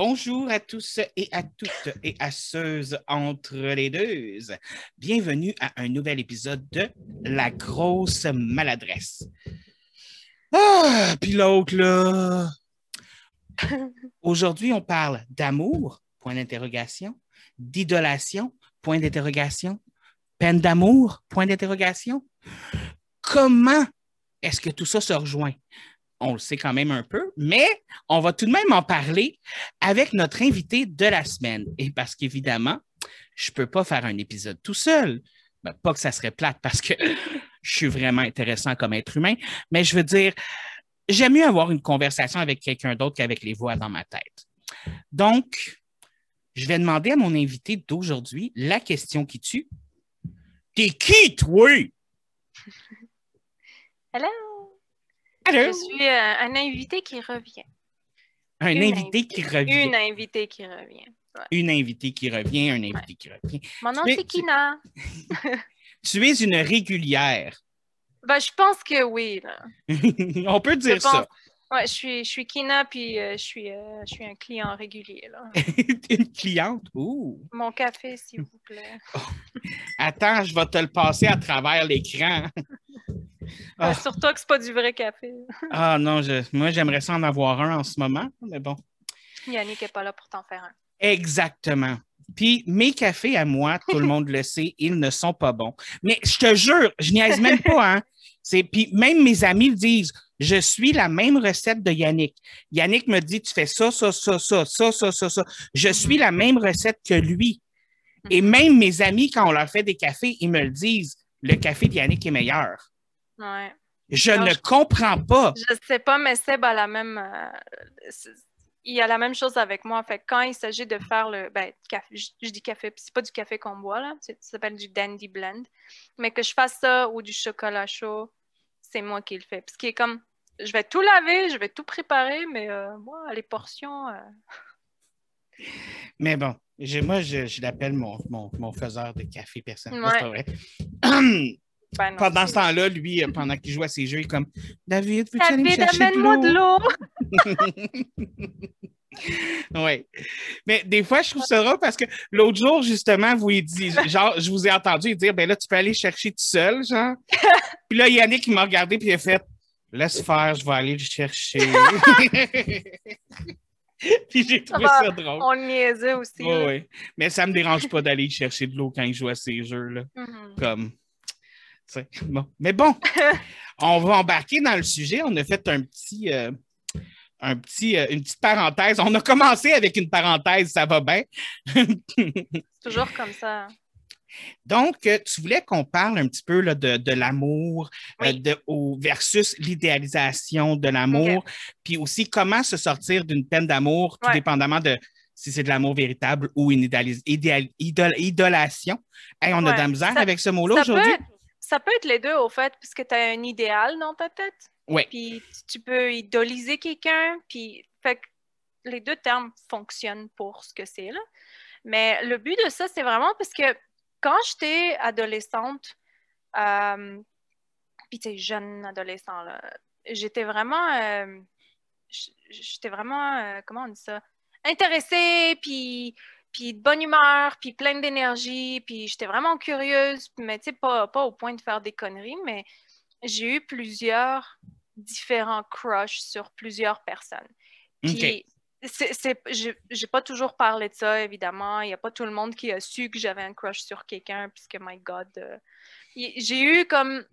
Bonjour à tous et à toutes et à ceux entre les deux. Bienvenue à un nouvel épisode de La grosse maladresse. Ah, puis l'autre là. Aujourd'hui, on parle d'amour, point d'interrogation, d'idolation, point d'interrogation, peine d'amour, point d'interrogation. Comment est-ce que tout ça se rejoint? On le sait quand même un peu, mais on va tout de même en parler avec notre invité de la semaine. Et parce qu'évidemment, je ne peux pas faire un épisode tout seul. Ben, pas que ça serait plate parce que je suis vraiment intéressant comme être humain, mais je veux dire, j'aime mieux avoir une conversation avec quelqu'un d'autre qu'avec les voix dans ma tête. Donc, je vais demander à mon invité d'aujourd'hui la question qui tue. T'es qui, toi? Hello! Je suis euh, un invité qui revient. Un invité qui revient. Une invitée qui revient. Une invitée qui revient, un invité qui revient. Mon nom, c'est Kina. Tu... es une régulière. Ben, je pense que oui. On peut dire ça. Ouais, je suis, je suis Kina, puis euh, je, suis, euh, je suis un client régulier. Là. une cliente? Ouh! Mon café, s'il vous plaît. Oh. Attends, je vais te le passer à travers l'écran. Ah. Surtout que c'est pas du vrai café. ah non, moi j'aimerais ça en avoir un en ce moment, mais bon. Yannick n'est pas là pour t'en faire un. Exactement. Puis mes cafés à moi, tout le monde le sait, ils ne sont pas bons. Mais je te jure, je niaise même pas, hein. Puis même mes amis le disent, je suis la même recette de Yannick. Yannick me dit, tu fais ça, ça, ça, ça, ça, ça, ça, ça. Je suis la même recette que lui. Et mhm. même mes amis, quand on leur fait des cafés, ils me le disent, le café de Yannick est meilleur. Je ne comprends pas. Je ne sais pas, mais Seb a la même. Euh, il a la même chose avec moi. Fait quand il s'agit de faire le. Ben, café, je, dis café, c'est pas du café qu'on boit, là. Ça s'appelle du Dandy Blend. Mais que je fasse ça ou du chocolat chaud, c'est moi qui le fais. Parce qu'il est comme. Je vais tout laver, je vais tout préparer, mais euh, moi, les portions. Euh, mais bon, moi, je, l'appelle mon, mon, faiseur de café personnel. C'est pendant ce temps-là, lui, euh, pendant qu'il joue à ses jeux, il est comme David, veux-tu aller me chercher de l'eau? oui. Mais des fois, je trouve ça rare parce que l'autre jour, justement, vous dit, genre, je vous ai entendu dire, ben là, tu peux aller chercher tout seul, genre. puis là, Yannick, il m'a regardé, puis il a fait, laisse faire, je vais aller le chercher. puis j'ai trouvé ça drôle. On niaisait aussi. Oui, oui. Mais ça me dérange pas d'aller chercher de l'eau quand il joue à ses jeux, là. Mm-hmm. Comme. Mais bon, on va embarquer dans le sujet. On a fait un petit, euh, un petit, euh, une petite parenthèse. On a commencé avec une parenthèse, ça va bien. C'est toujours comme ça. Donc, euh, tu voulais qu'on parle un petit peu là, de, l'amour versus l'idéalisation de l'amour, puis aussi comment se sortir d'une peine d'amour, tout dépendamment de si c'est de l'amour véritable ou une idolation. on a de la misère avec ce mot-là aujourd'hui. Ça peut être les deux, au fait, puisque tu as un idéal dans ta tête. Oui. Puis tu peux idoliser quelqu'un, puis fait les deux termes fonctionnent pour ce que c'est, là. Mais le but de ça, c'est vraiment parce que quand j'étais adolescente, euh, puis tu jeune adolescent, là, j'étais vraiment, euh, j'étais vraiment, euh, comment on dit ça, intéressée, puis puis de bonne humeur, puis pleine d'énergie, puis j'étais vraiment curieuse, mais tu sais, pas, pas au point de faire des conneries, mais j'ai eu plusieurs différents crushs sur plusieurs personnes. Puis, c'est, j'ai pas toujours parlé de ça, évidemment. Il n'y a pas tout le monde qui a su que j'avais un crush sur quelqu'un, puisque, my God, euh, j'ai eu comme...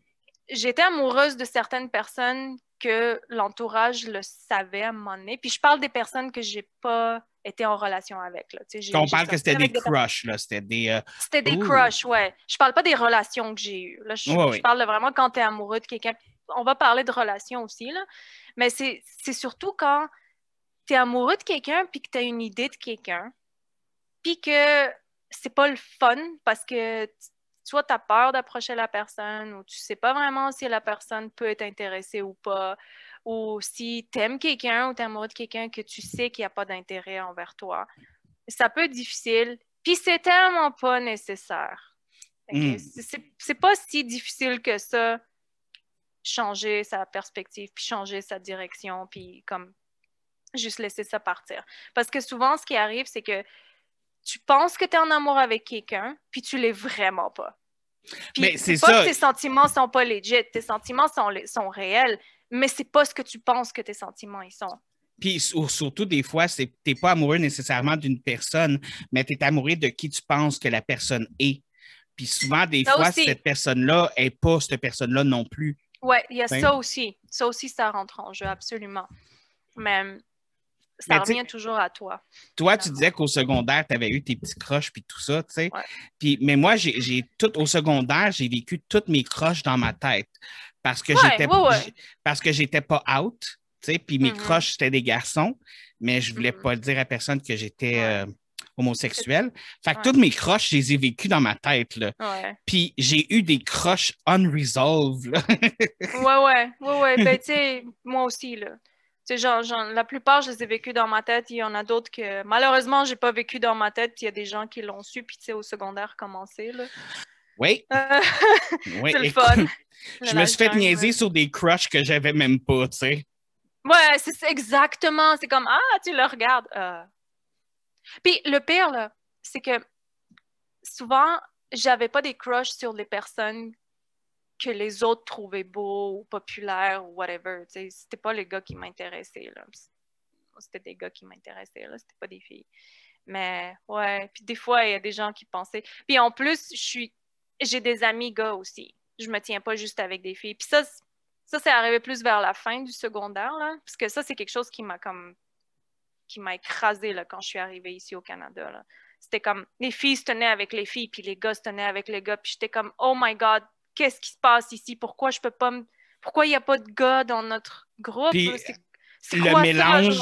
J'étais amoureuse de certaines personnes que l'entourage le savait à un moment donné. Puis je parle des personnes que j'ai pas été en relation avec. Là. on parle que c'était des, crushs, là. C'était des. Euh, c'était des crushs, ouais. Je parle pas des relations que j'ai eues. Là, je, parle vraiment quand tu es amoureux de quelqu'un. On va parler de relations aussi, là. Mais c'est surtout quand tu es amoureux de quelqu'un puis que tu as une idée de quelqu'un. Puis que c'est pas le fun parce que soit tu as peur d'approcher la personne ou tu sais pas vraiment si la personne peut être intéressée ou pas ou si tu aimes quelqu'un ou tu es amoureux de quelqu'un que tu sais qu'il n'y a pas d'intérêt envers toi, ça peut être difficile. Puis c'est tellement pas nécessaire. Hmm. C'est pas si difficile que ça, changer sa perspective, puis changer sa direction, puis comme juste laisser ça partir. Parce que souvent, ce qui arrive, c'est que tu penses que tu es en amour avec quelqu'un, puis tu l'es vraiment pas. mais c'est pas ça. que tes sentiments sont pas legit, tes sentiments sont, sont réels, mais c'est pas ce que tu penses que tes sentiments ils sont. Puis surtout, des fois, tu n'es pas amoureux nécessairement d'une personne, mais tu es amoureux de qui tu penses que la personne est. Puis souvent, des fois, cette personne-là n'est pas cette personne-là non plus. Oui, il y a ça aussi. Ça aussi, ça rentre en jeu, absolument. Mais ça revient toujours à toi. Toi, tu disais qu'au secondaire, tu avais eu tes petits croches puis tout ça, tu sais. Mais moi, j'ai tout au secondaire, j'ai vécu toutes mes croches dans ma tête parce que j'étais parce que j'étais pas out, tu sais. Puis mes mm-hmm. croches c'était des garçons, mais je voulais mm-hmm. pas dire à personne que j'étais euh, homosexuel. Fait que toutes mes croches, je les ai vécues dans ma tête là. Puis j'ai eu des croches unresolved. Là. ouais ouais ouais ouais. Ben tu sais, moi aussi là genre, la plupart, je les ai vécus dans ma tête. Il y en a d'autres que, malheureusement, j'ai pas vécu dans ma tête. Il y a des gens qui l'ont su, puis tu sais, au secondaire, commencé, là. Oui. oui. C'est le fun. je me suis fait niaiser sur des crushs que j'avais même pas, tu sais. Ouais, c'est exactement. C'est comme, ah, tu le regardes. Euh. Puis le pire, là, c'est que souvent, j'avais pas des crushs sur les personnes que les autres trouvaient beau ou populaire ou whatever. C'était pas les gars qui m'intéressaient. C'était des gars qui m'intéressaient, là. C'était pas des filles. Mais ouais, puis des fois, il y a des gens qui pensaient. Puis en plus, je suis j'ai des amis gars aussi. Je me tiens pas juste avec des filles. Puis ça, ça c'est arrivé plus vers la fin du secondaire, là. Parce que ça, c'est quelque chose qui m'a comme qui m'a écrasé là, quand je suis arrivée ici au Canada. C'était comme les filles se tenaient avec les filles, puis les gars se tenaient avec les gars. Puis j'étais comme, oh my God, qu'est-ce qui se passe ici? Pourquoi je peux pas Pourquoi il n'y a pas de gars dans notre groupe? le mélange.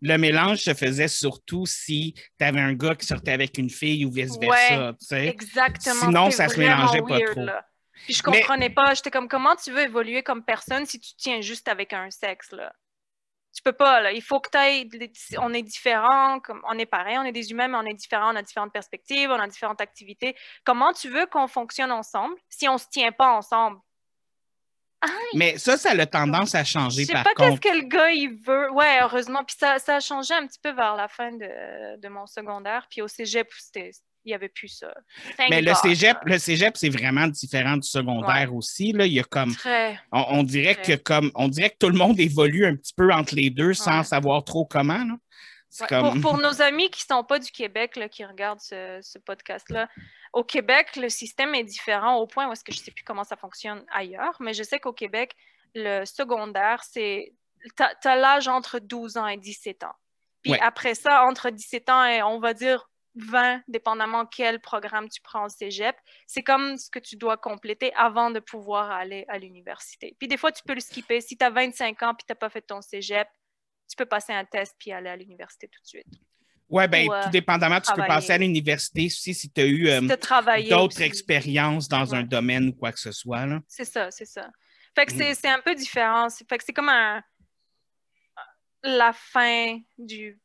Le mélange se faisait surtout si tu avais un gars qui sortait avec une fille ou vice-versa. exactement. Sinon, ça se mélangeait pas trop. Puis je comprenais pas. J'étais comme, comment tu veux évoluer comme personne si tu tiens juste avec un sexe? Là? Tu peux pas, là. Il faut que tu ailles. On est différents, comme, on est pareil, on est des humains, mais on est différents, on a différentes perspectives, on a différentes activités. Comment tu veux qu'on fonctionne ensemble si on ne se tient pas ensemble? Mais ça, ça a tendance à changer par contre. Je sais pas qu'est-ce que le gars, il veut. Ouais, heureusement. Puis ça, ça, a changé un petit peu vers la fin de, de mon secondaire. Puis au cégep, il n'y avait plus ça. Mais le cégep, le cégep, c'est vraiment différent du secondaire aussi. Là. Il y a comme. on, dirait que comme on dirait que tout le monde évolue un petit peu entre les deux sans savoir trop comment. Pour, nos amis qui ne sont pas du Québec, là, qui regardent ce, podcast-là, au Québec, le système est différent au point où est-ce que je ne sais plus comment ça fonctionne ailleurs, mais je sais qu'au Québec, le secondaire, c'est. Tu as, l'âge entre 12 ans et 17 ans. Puis après ça, entre 17 ans et on va dire 20, dépendamment quel programme tu prends au cégep. C'est comme ce que tu dois compléter avant de pouvoir aller à l'université. Puis des fois, tu peux le skipper. Si tu as 25 ans et tu n'as pas fait ton cégep, tu peux passer un test puis aller à l'université tout de suite. Oui, bien, tout euh, dépendamment, tu peux passer à l'université aussi si tu as eu euh, d'autres expériences dans un domaine ou quoi que ce soit. C'est ça, c'est ça. Fait que mm. c'est un peu différent. Fait que c'est comme un, la fin du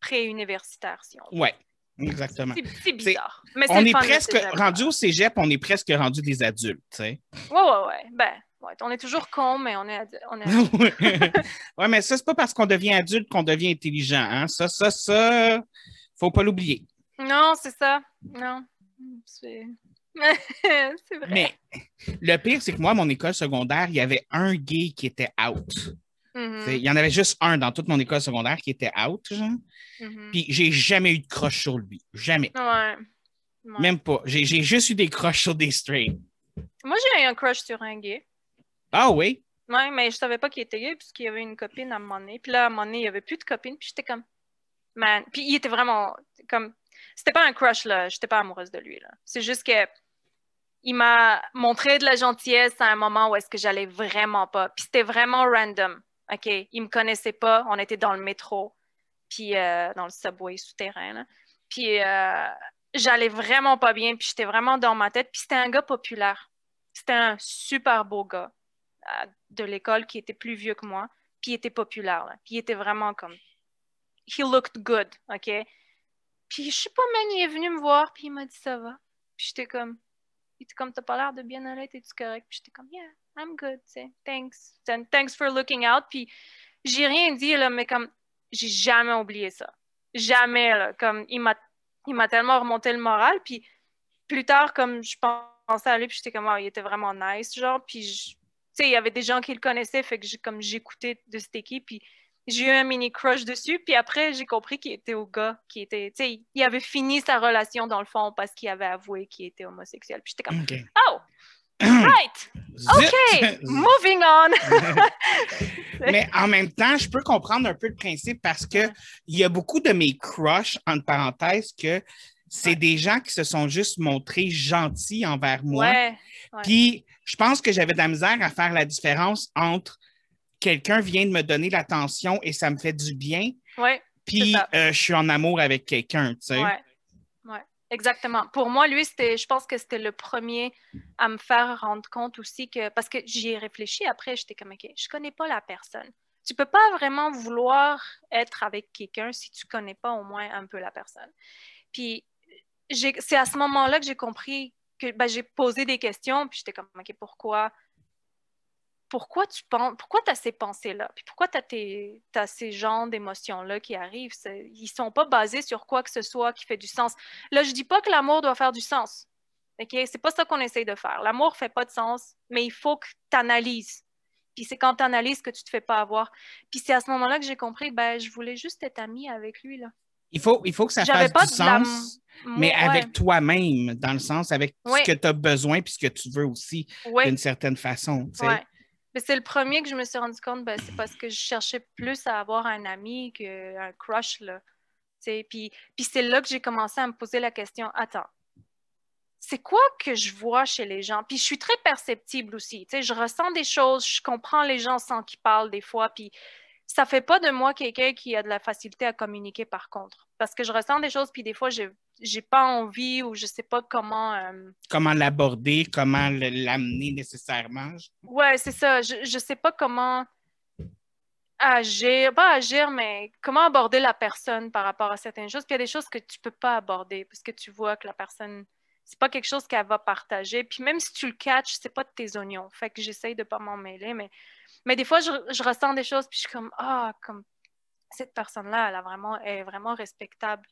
pré-universitaire, si on veut. Ouais, Exactement. C'est bizarre. Mais on est presque rendu au cégep, on est presque rendu des adultes, tu sais. Ouais, ouais, ouais. Ben, ouais, on est toujours con, mais on est, on est ouais, mais ça, c'est pas parce qu'on devient adulte qu'on devient intelligent. Hein? Ça, ça, ça, faut pas l'oublier. Non, c'est ça. Non. C'est. c'est vrai. Mais le pire, c'est que moi, à mon école secondaire, il y avait un gay qui était out. Mm-hmm. Il y en avait juste un dans toute mon école secondaire qui était out, genre. Mm-hmm. Puis j'ai jamais eu de crush sur lui. Jamais. Ouais. Même pas. J'ai juste eu des crushs sur des straight. Moi, j'ai eu un crush sur un gay. Ah oui? Ouais, mais je savais pas qu'il était gay puisqu'il y avait une copine à un moment donné. Puis là, à un moment donné, il n'y avait plus de copine. Puis j'étais comme, man. Puis il était vraiment comme, c'était pas un crush, là. J'étais pas amoureuse de lui, là. C'est juste que il m'a montré de la gentillesse à un moment où est-ce que j'allais vraiment pas. Puis c'était vraiment random. OK, il me connaissait pas. On était dans le métro, puis euh, dans le subway souterrain. Puis euh, j'allais vraiment pas bien, puis j'étais vraiment dans ma tête. Puis c'était un gars populaire. C'était un super beau gars de l'école qui était plus vieux que moi, puis il était populaire. Puis il était vraiment comme... He looked good, OK? Puis je sais pas, man, il est venu me voir, puis il m'a dit ça va. Puis j'étais comme... Il était comme, t'as pas l'air de bien aller, t'es-tu correct? Puis j'étais comme, yeah. I'm good, tu sais. Thanks. Thanks for looking out. Puis j'ai rien dit, là, mais comme j'ai jamais oublié ça. Jamais, là. Comme, il m'a, il m'a tellement remonté le moral. Puis plus tard, comme je pensais à lui, puis j'étais comme, oh, il était vraiment nice, genre. Puis, sais, il y avait des gens qui le connaissaient, fait que j'ai, comme j'écoutais de cette équipe, puis j'ai eu un mini crush dessus. Puis après, j'ai compris qu'il était au gars, qui était, tu sais, il avait fini sa relation dans le fond parce qu'il avait avoué qu'il était homosexuel. Puis j'étais comme, oh! Right! OK! Moving on! Mais en même temps, je peux comprendre un peu le principe parce que il y a beaucoup de mes crushs, entre parenthèses, que c'est des gens qui se sont juste montrés gentils envers moi. Puis je pense que j'avais de la misère à faire la différence entre quelqu'un vient de me donner l'attention et ça me fait du bien. Puis euh, je suis en amour avec quelqu'un, tu sais. Exactement. Pour moi, lui, c'était, je pense que c'était le premier à me faire rendre compte aussi que, parce que j'y ai réfléchi après, j'étais comme, OK, je connais pas la personne. Tu peux pas vraiment vouloir être avec quelqu'un si tu connais pas au moins un peu la personne. Puis, c'est à ce moment-là que j'ai compris que ben, j'ai posé des questions, puis j'étais comme, OK, pourquoi pourquoi tu penses, pourquoi tu as ces pensées-là, puis pourquoi tu as, ces genres d'émotions-là qui arrivent? Ils sont pas basés sur quoi que ce soit qui fait du sens. Là, je dis pas que l'amour doit faire du sens. OK? C'est pas ça qu'on essaye de faire. L'amour fait pas de sens, mais il faut que tu analyses. Puis c'est quand tu analyses que tu te fais pas avoir. Puis c'est à ce moment-là que j'ai compris, ben, je voulais juste être amie avec lui. Il faut, il faut que ça fasse du sens, mais avec toi-même, dans le sens, avec ce que tu as besoin puis ce que tu veux aussi, d'une certaine façon. C'est le premier que je me suis rendu compte, ben, c'est parce que je cherchais plus à avoir un ami qu'un crush. Là. Puis, puis c'est là que j'ai commencé à me poser la question attends, c'est quoi que je vois chez les gens? Puis je suis très perceptible aussi. Je ressens des choses, je comprends les gens sans qu'ils parlent des fois. Puis ça fait pas de moi quelqu'un qui a de la facilité à communiquer par contre. Parce que je ressens des choses, puis des fois, j'ai j'ai pas envie ou je sais pas comment. Euh, comment l'aborder, comment l'amener nécessairement. Ouais, c'est ça. Je, je sais pas comment agir, pas agir, mais comment aborder la personne par rapport à certaines choses. Puis il y a des choses que tu peux pas aborder parce que tu vois que la personne, c'est pas quelque chose qu'elle va partager. Puis même si tu le catches, c'est pas de tes oignons. Fait que j'essaye de pas m'en mêler, mais, mais des fois, je, je, ressens des choses, puis je suis comme, ah, comme cette personne-là, elle a vraiment, est vraiment respectable.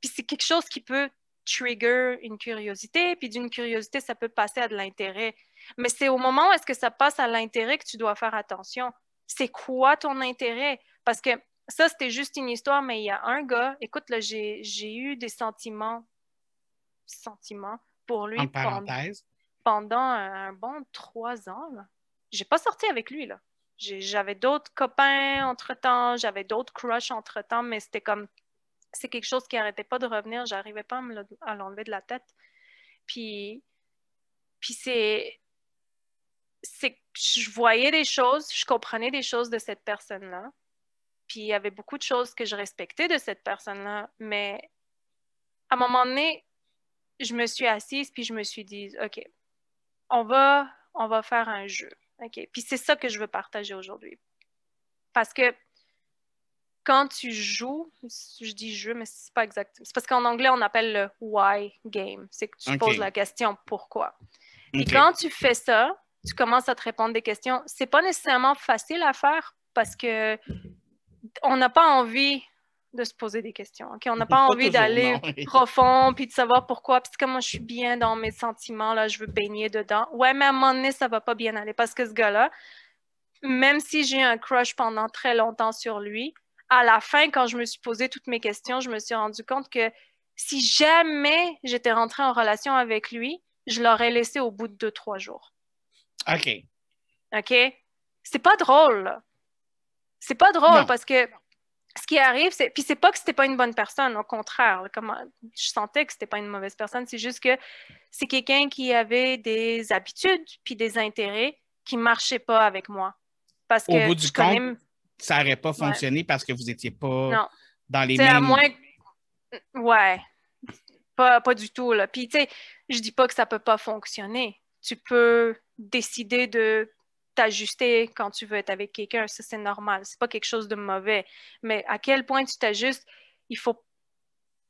Puis c'est quelque chose qui peut trigger une curiosité, puis d'une curiosité, ça peut passer à de l'intérêt. Mais c'est au moment où est-ce que ça passe à l'intérêt que tu dois faire attention. C'est quoi ton intérêt? Parce que ça, c'était juste une histoire, mais il y a un gars, écoute, là, j'ai eu des sentiments, sentiments pour lui pendant, un bon trois ans. J'ai pas sorti avec lui, là. J'avais d'autres copains entre-temps, j'avais d'autres crushs entre-temps, mais c'était comme c'est quelque chose qui n'arrêtait pas de revenir. J'arrivais pas à, l'enlever de la tête. Puis, puis c'est, c'est je voyais des choses, je comprenais des choses de cette personne-là. Puis il y avait beaucoup de choses que je respectais de cette personne-là. Mais à un moment donné, je me suis assise puis je me suis dit, OK, on va, on va faire un jeu. OK. Puis c'est ça que je veux partager aujourd'hui. Parce que quand tu joues, je dis jeu, mais c'est pas exact. C'est parce qu'en anglais, on appelle le why game. C'est que tu poses la question pourquoi. Et quand tu fais ça, tu commences à te répondre des questions. C'est pas nécessairement facile à faire parce que on n'a pas envie de se poser des questions. On n'a pas, envie d'aller profond puis de savoir pourquoi. Puis comme moi, je suis bien dans mes sentiments, là, je veux baigner dedans. Ouais, mais à un moment donné, ça va pas bien aller parce que ce gars-là, même si j'ai un crush pendant très longtemps sur lui, à la fin, quand je me suis posé toutes mes questions, je me suis rendu compte que si jamais j'étais rentrée en relation avec lui, je l'aurais laissé au bout de deux, trois jours. OK. OK? C'est pas drôle. C'est pas drôle parce que ce qui arrive, c'est. Puis c'est pas que c'était pas une bonne personne, au contraire. Comme... Je sentais que c'était pas une mauvaise personne. C'est juste que c'est quelqu'un qui avait des habitudes puis des intérêts qui marchaient pas avec moi. Parce que bout du connais ça n'aurait pas fonctionné parce que vous n'étiez pas dans les mêmes... À moins... Ouais, pas, pas du tout. Là. Puis, tu sais, je dis pas que ça peut pas fonctionner. Tu peux décider de t'ajuster quand tu veux être avec quelqu'un, ça c'est normal. C'est pas quelque chose de mauvais. Mais à quel point tu t'ajustes, il faut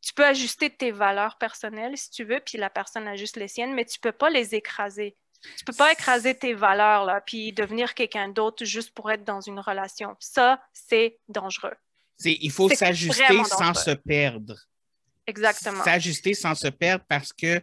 tu peux ajuster tes valeurs personnelles si tu veux, puis la personne ajuste les siennes, mais tu peux pas les écraser. Tu peux pas écraser tes valeurs, là, puis devenir quelqu'un d'autre juste pour être dans une relation. Ça, c'est dangereux. il faut s'ajuster sans se perdre. Exactement. S'ajuster sans se perdre parce que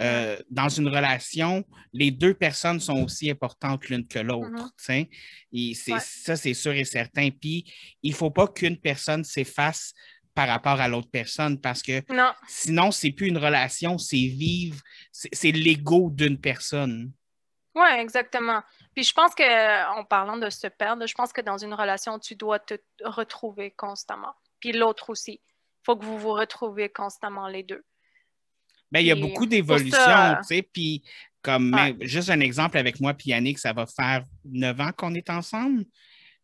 euh, dans une relation, les deux personnes sont aussi importantes l'une que l'autre. Mm-hmm. Ça, c'est sûr et certain. Puis, il ne faut pas qu'une personne s'efface par rapport à l'autre personne parce que non. sinon, c'est plus une relation, c'est vivre, c'est l'ego d'une personne. Oui, exactement. Puis je pense que, en parlant de se perdre, je pense que dans une relation, tu dois te retrouver constamment. Puis l'autre aussi. Il faut que vous vous retrouviez constamment les deux. Bien, il y a beaucoup d'évolutions, tu sais, puis comme juste un exemple avec moi puis Yannick, ça va faire neuf ans qu'on est ensemble.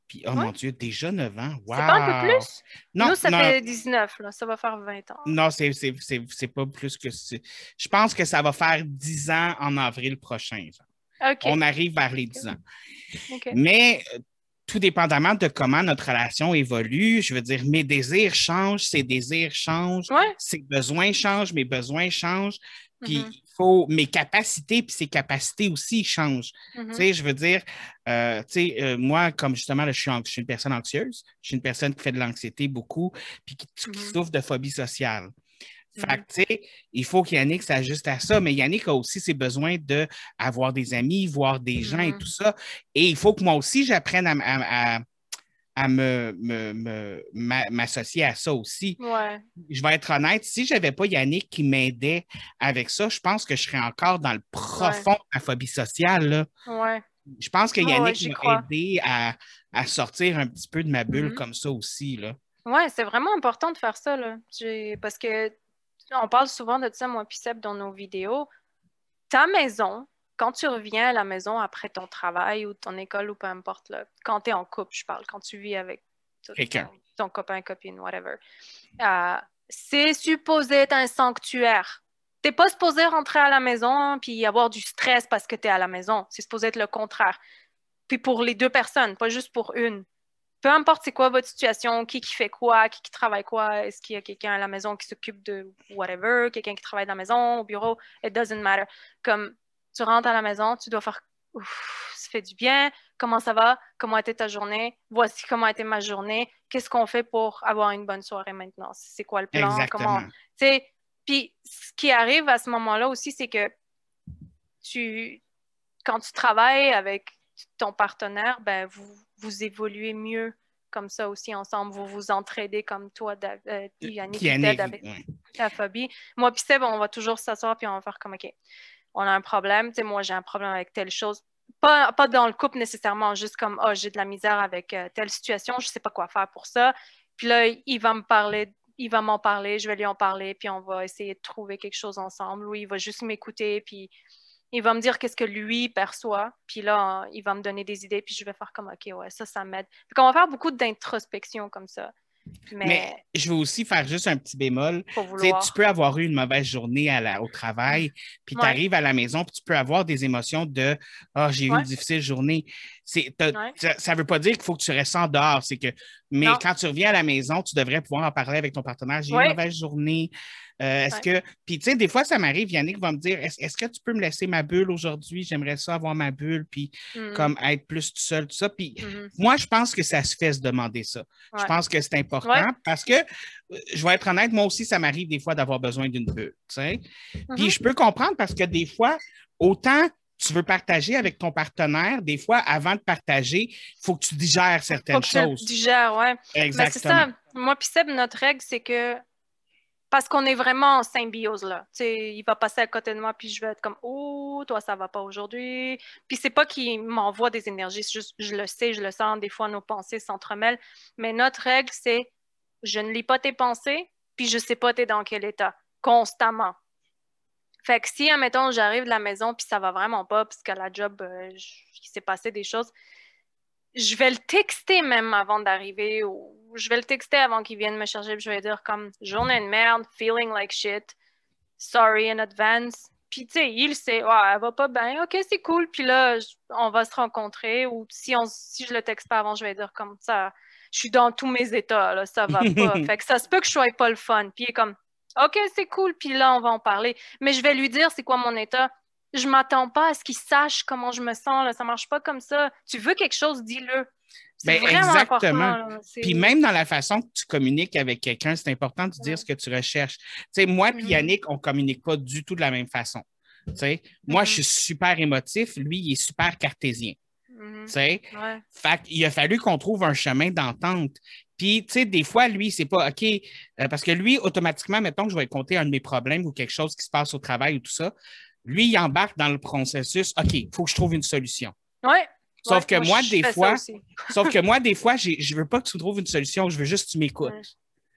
Puis, oh mon Dieu, déjà 9 ans. Wow. C'est pas un peu plus? Non, Nous, ça fait 19, là. ça va faire 20 ans. Non, c'est pas plus que ça. Je pense que ça va faire 10 ans en avril prochain. On arrive vers les 10 ans. Mais tout dépendamment de comment notre relation évolue, je veux dire, mes désirs changent, ses désirs changent, ses besoins changent, mes besoins changent. Puis mm-hmm. il faut mes capacités, puis ses capacités aussi changent. Mm-hmm. Tu sais, je veux dire, euh, tu sais, euh, moi, comme justement, je, suis une personne anxieuse, je suis une personne qui fait de l'anxiété beaucoup, puis qui, mm-hmm. souffre de phobie sociale. Fait que, tu sais, il faut qu'Yannick s'ajuste à ça, mais Yannick a aussi ses besoins d'avoir des amis, voir des gens et tout ça. Et il faut que moi aussi, j'apprenne à, à me, m'associer à ça aussi. Je vais être honnête, si je n'avais pas Yannick qui m'aidait avec ça, je pense que je serais encore dans le profond de ma phobie sociale. Je pense que Yannick m'a aidé à, sortir un petit peu de ma bulle mm-hmm. comme ça aussi. Oui, c'est vraiment important de faire ça. Là. Parce que on parle souvent de ça, moi, Seb, dans nos vidéos. Ta maison, quand tu reviens à la maison après ton travail ou ton école ou peu importe, là, quand tu es en couple, je parle, quand tu vis avec ton, copain, copine, whatever, euh, c'est supposé être un sanctuaire. T'es pas supposé rentrer à la maison puis avoir du stress parce que tu es à la maison. C'est supposé être le contraire. Puis pour les deux personnes, pas juste pour une. Peu importe c'est quoi votre situation, qui qui fait quoi, qui qui travaille quoi, est-ce qu'il y a quelqu'un à la maison qui s'occupe de whatever, quelqu'un qui travaille à la maison, au bureau, it doesn't matter. Comme tu rentres à la maison, tu dois faire Ouf, ça fait du bien, comment ça va, comment a été ta journée, voici comment a été ma journée, qu'est-ce qu'on fait pour avoir une bonne soirée maintenant, c'est quoi le plan, comment. Puis ce qui arrive à ce moment-là aussi, c'est que tu, quand tu travailles avec ton partenaire, ben vous, vous évoluez mieux comme ça aussi ensemble. Vous vous entraidez comme toi, euh, Yannick, avec ta phobie. Moi, puis Seb, on va toujours s'asseoir puis on va faire comme OK on a un problème, tu sais, moi j'ai un problème avec telle chose. Pas, pas dans le couple nécessairement, juste comme, oh, j'ai de la misère avec euh, telle situation, je ne sais pas quoi faire pour ça. Puis là, il va me parler, il va m'en parler, je vais lui en parler, puis on va essayer de trouver quelque chose ensemble, ou il va juste m'écouter, puis il va me dire qu'est-ce que lui perçoit, puis là, il va me donner des idées, puis je vais faire comme, OK, ouais, ça, ça m'aide. Donc, on va faire beaucoup d'introspection comme ça. Mais... je veux aussi faire juste un petit bémol. Tu peux avoir eu une mauvaise journée au travail, puis tu arrives à la maison, puis tu peux avoir des émotions de Ah, oh, j'ai eu une difficile journée. Ça ne veut pas dire qu'il faut que tu restes en dehors. C'est que, mais quand tu reviens à la maison, tu devrais pouvoir en parler avec ton partenaire. J'ai eu une mauvaise journée. Euh, est-ce que. Puis, tu sais, des fois, ça m'arrive, Yannick va me dire Est-ce que tu peux me laisser ma bulle aujourd'hui? J'aimerais ça avoir ma bulle, puis mm. comme être plus tout seul, tout ça. Puis, mm-hmm. moi, je pense que ça se fait se demander ça. Je pense que c'est important parce que, je vais être honnête, moi aussi, ça m'arrive des fois d'avoir besoin d'une bulle. Tu sais. Puis, mm-hmm. je peux comprendre parce que des fois, autant tu veux partager avec ton partenaire, des fois, avant de partager, il faut que tu digères certaines faut que choses. Tu digères, oui. Exactement. c'est ça. Moi, puis Seb, notre règle, c'est que parce qu'on est vraiment en symbiose là. il va passer à côté de moi, puis je vais être comme Oh, toi, ça va pas aujourd'hui. Puis c'est pas qu'il m'envoie des énergies, juste, je le sais, je le sens, des fois nos pensées s'entremêlent. Mais notre règle, c'est je ne lis pas tes pensées, puis je sais pas t'es dans quel état, constamment. Fait que si, admettons, j'arrive de la maison, puis ça va vraiment pas, parce qu'à la job, euh, il s'est passé des choses, je vais le texter même avant d'arriver ou je vais le texter avant qu'il vienne me chercher. je vais dire comme journée de merde, feeling like shit, sorry in advance. Puis tu sais, il sait, ouais, elle va pas bien, ok, c'est cool. Puis là, on va se rencontrer. Ou si, on, si je le texte pas avant, je vais dire comme ça, je suis dans tous mes états, là, ça va pas. fait que ça se peut que je sois pas le fun. Puis il est comme, ok, c'est cool. Puis là, on va en parler. Mais je vais lui dire c'est quoi mon état? Je m'attends pas à ce qu'il sache comment je me sens. Là. Ça marche pas comme ça. Tu veux quelque chose, dis-le. Ben, exactement. Puis même dans la façon que tu communiques avec quelqu'un, c'est important de dire Ouais. ce que tu recherches. Tu sais, moi puis Mhm. Yannick, on communique pas du tout de la même façon. Tu sais, moi, je suis super émotif, lui, il est super cartésien. Tu sais, Ouais. Fait qu'il a fallu qu'on trouve un chemin d'entente. Puis, tu sais, des fois, lui, c'est pas OK, euh, parce que lui, automatiquement, mettons que je vais compter un de mes problèmes ou quelque chose qui se passe au travail ou tout ça, lui, il embarque dans le processus OK, il faut que je trouve une solution. Ouais. Sauf Ouais, que moi, des fois, sauf que moi, des fois, je veux pas que tu trouves une solution, je veux juste que tu m'écoutes.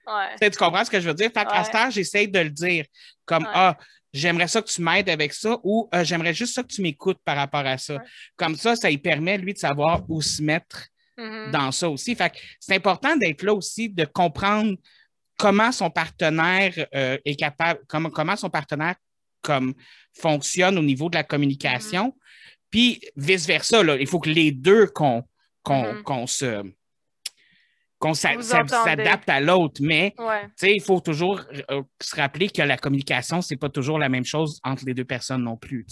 Ouais. Tu comprends ce que je veux dire? Fait qu'à heure, j'essaye de le dire comme. Ah, j'aimerais ça que tu m'aides avec ça ou euh, j'aimerais juste ça que tu m'écoutes par rapport à ça. Comme ça, ça lui permet, lui, de savoir où se mettre Mhm. dans ça aussi. Fait que c'est important d'être là aussi, de comprendre comment son partenaire euh, est capable, comment, comment son partenaire comme, fonctionne au niveau de la communication. Mm-hmm. Puis vice-versa, il faut que les deux qu'on Mhm. se entendez. s'adapte à l'autre, mais Ouais. il faut toujours euh, se rappeler que la communication, c'est pas toujours la même chose entre les deux personnes non plus.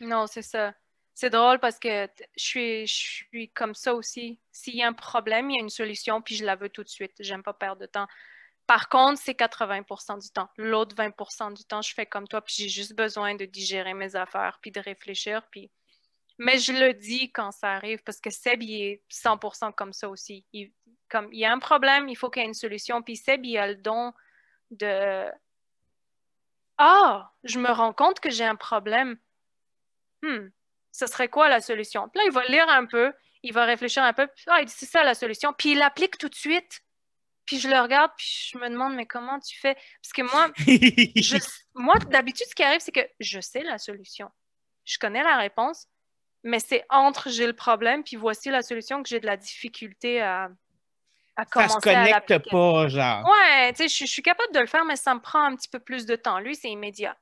Non, c'est ça. C'est drôle parce que t- je suis, je suis comme ça aussi. S'il y a un problème, il y a une solution, puis je la veux tout de suite. J'aime pas perdre de temps. Par contre, c'est 80% du temps. L'autre 20% du temps, je fais comme toi, puis j'ai juste besoin de digérer mes affaires, puis de réfléchir, puis... Mais je le dis quand ça arrive, parce que Seb, il est 100% comme ça aussi. Il, comme, il y a un problème, il faut qu'il y ait une solution, puis Seb, il a le don de... Ah, je me rends compte que j'ai un problème. Hmm, ce serait quoi la solution? Puis là, il va lire un peu, il va réfléchir un peu, puis ah, il dit c'est ça la solution, puis il l'applique tout de suite. Puis je le regarde, puis je me demande, mais comment tu fais? Parce que moi, je- moi d'habitude, ce qui arrive, c'est que je sais la solution. Je connais la réponse, mais c'est entre j'ai le problème, puis voici la solution que j'ai de la difficulté à, à ça commencer se à connecte pas, genre. Ouais, tu sais, je, suis capable de le faire, mais ça me prend un petit peu plus de temps. Lui, c'est immédiat.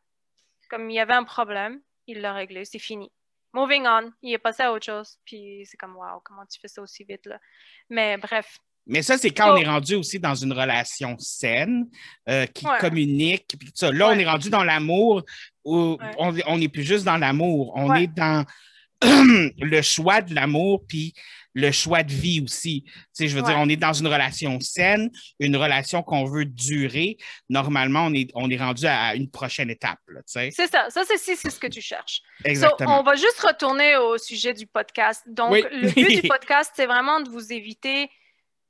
Comme il y avait un problème, il l'a réglé, c'est fini. Moving on, il est passé à autre chose. Puis c'est comme, waouh, comment tu fais ça aussi vite, là? Mais bref, Mais ça, c'est quand on est rendu aussi dans une relation saine, euh, qui Ouais. communique. Puis tout ça. Là, on est rendu dans l'amour où Ouais. on on n'est plus juste dans l'amour. On est dans le choix de l'amour puis le choix de vie aussi. Tu sais, je veux Ouais. dire, on est dans une relation saine, une relation qu'on veut durer. Normalement, on est, on est rendu à une prochaine étape. Tu sais. c'est ça. Ça, c'est si c'est ce que tu cherches. So, Exactement. on va juste retourner au sujet du podcast. Donc, Oui. le but du podcast, c'est vraiment de vous éviter,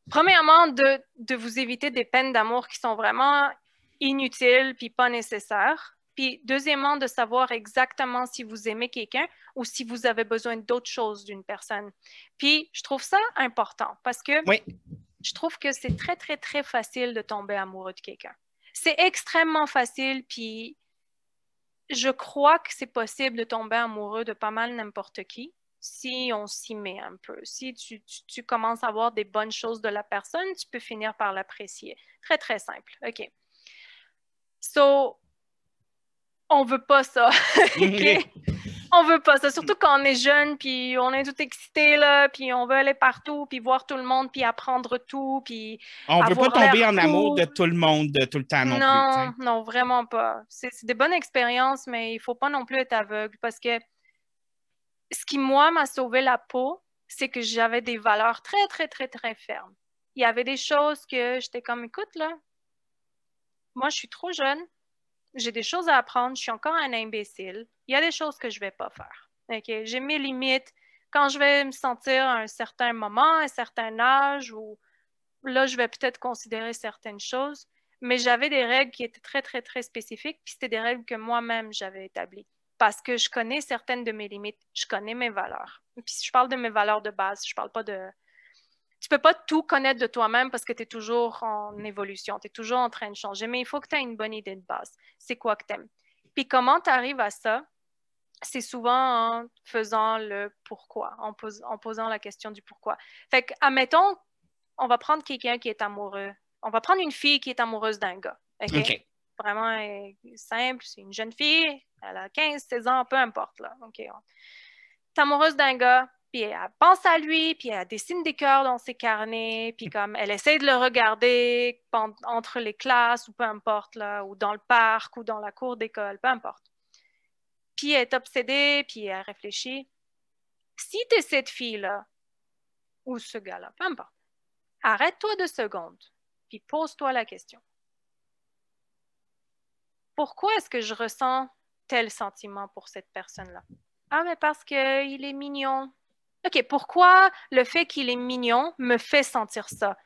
premièrement, de, de vous éviter des peines d'amour qui sont vraiment inutiles puis pas nécessaires. Puis, deuxièmement, de savoir exactement si vous aimez quelqu'un ou si vous avez besoin d'autre chose d'une personne. Puis, je trouve ça important parce que Oui. je trouve que c'est très, très, très facile de tomber amoureux de quelqu'un. C'est extrêmement facile, puis je crois que c'est possible de tomber amoureux de pas mal n'importe qui si on s'y met un peu. Si tu, tu- tu commences à voir des bonnes choses de la personne, tu peux finir par l'apprécier. Très, très simple. OK. So, on veut pas ça. OK? On veut pas ça, surtout quand on est jeune, puis on est tout excité, là, puis on veut aller partout, puis voir tout le monde, puis apprendre tout, puis on ne veut pas tomber en amour de tout le monde de tout le temps non, non, plus. non, vraiment pas. C'est c'est des bonnes expériences, mais il faut pas non plus être aveugle parce que ce qui, moi, m'a sauvé la peau, c'est que j'avais des valeurs très, très, très, très fermes. Il y avait des choses que j'étais comme, écoute, là, moi, je suis trop jeune, j'ai des choses à apprendre, je suis encore un imbécile. Il y a des choses que je vais pas faire. J'ai mes limites. Quand je vais me sentir à un certain moment, à un certain âge, ou là, je vais peut-être considérer certaines choses, mais j'avais des règles qui étaient très, très, très spécifiques, puis c'était des règles que moi-même j'avais établies. Parce que je connais certaines de mes limites, je connais mes valeurs. Puis je parle de mes valeurs de base, je parle pas de. Tu peux pas tout connaître de toi-même parce que tu es toujours en évolution, tu es toujours en train de changer, mais il faut que tu aies une bonne idée de base. C'est quoi que tu aimes. Puis comment tu arrives à ça? C'est souvent en faisant le pourquoi, en, pos- en posant la question du pourquoi. Fait que, admettons, on va prendre quelqu'un qui est amoureux. On va prendre une fille qui est amoureuse d'un gars. OK? OK. Vraiment euh, simple, c'est une jeune fille, elle a 15, 16 ans, peu importe. Là. OK? T'es amoureuse d'un gars, puis elle pense à lui, puis elle dessine des cœurs dans ses carnets, puis comme elle essaie de le regarder entre les classes ou peu importe, là, ou dans le parc ou dans la cour d'école, peu importe. Puis elle est obsédée, puis elle réfléchit. Si tu es cette fille-là, ou ce gars-là, peu importe. Arrête-toi deux secondes, puis pose-toi la question. Pourquoi est-ce que je ressens tel sentiment pour cette personne-là? Ah, mais parce qu'il est mignon. OK, pourquoi le fait qu'il est mignon me fait sentir ça?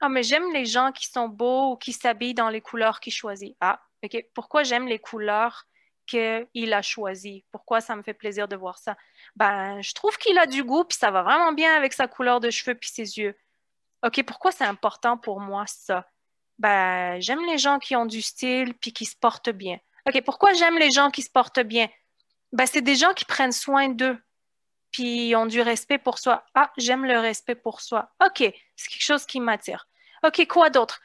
Ah, mais j'aime les gens qui sont beaux ou qui s'habillent dans les couleurs qu'il choisit. Ah, OK, pourquoi j'aime les couleurs qu'il a choisies? Pourquoi ça me fait plaisir de voir ça? Ben, je trouve qu'il a du goût, puis ça va vraiment bien avec sa couleur de cheveux puis ses yeux. OK, pourquoi c'est important pour moi ça? Ben, j'aime les gens qui ont du style puis qui se portent bien. OK, pourquoi j'aime les gens qui se portent bien? Ben, c'est des gens qui prennent soin d'eux puis ont du respect pour soi. Ah, j'aime le respect pour soi. OK, c'est quelque chose qui m'attire. OK, quoi d'autre?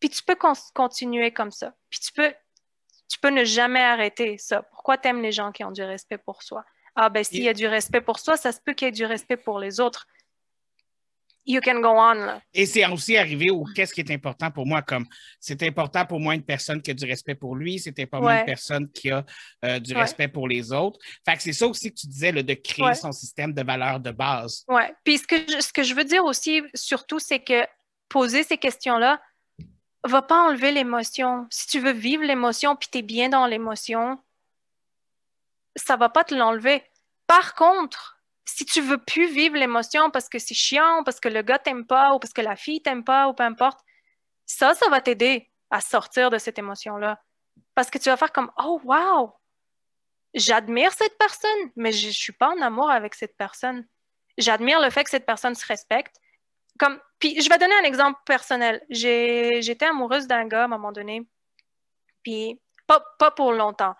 Puis tu peux continuer comme ça. Puis tu peux, tu peux ne jamais arrêter ça. Pourquoi tu aimes les gens qui ont du respect pour soi? Ah, ben s'il y a du respect pour soi, ça se peut qu'il y ait du respect pour les autres you can go on. Et c'est aussi arrivé au qu'est-ce qui est important pour moi, comme c'est important pour moi une personne qui a du respect pour lui, c'est important une personne qui a euh, du respect pour les autres. Fait que c'est ça aussi que tu disais, de créer son système de valeurs de base. Oui. Puis ce que, je, ce que je veux dire aussi, surtout, c'est que poser ces questions-là va pas enlever l'émotion. Si tu veux vivre l'émotion puis tu es bien dans l'émotion, ça va pas te l'enlever. Par contre, si tu veux plus vivre l'émotion parce que c'est chiant, parce que le gars t'aime pas, ou parce que la fille t'aime pas, ou peu importe, ça, ça va t'aider à sortir de cette émotion-là. Parce que tu vas faire comme Oh wow! J'admire cette personne, mais je ne suis pas en amour avec cette personne. J'admire le fait que cette personne se respecte. Comme, puis je vais donner un exemple personnel. J'étais amoureuse d'un gars à un moment donné, puis pas, pas pour longtemps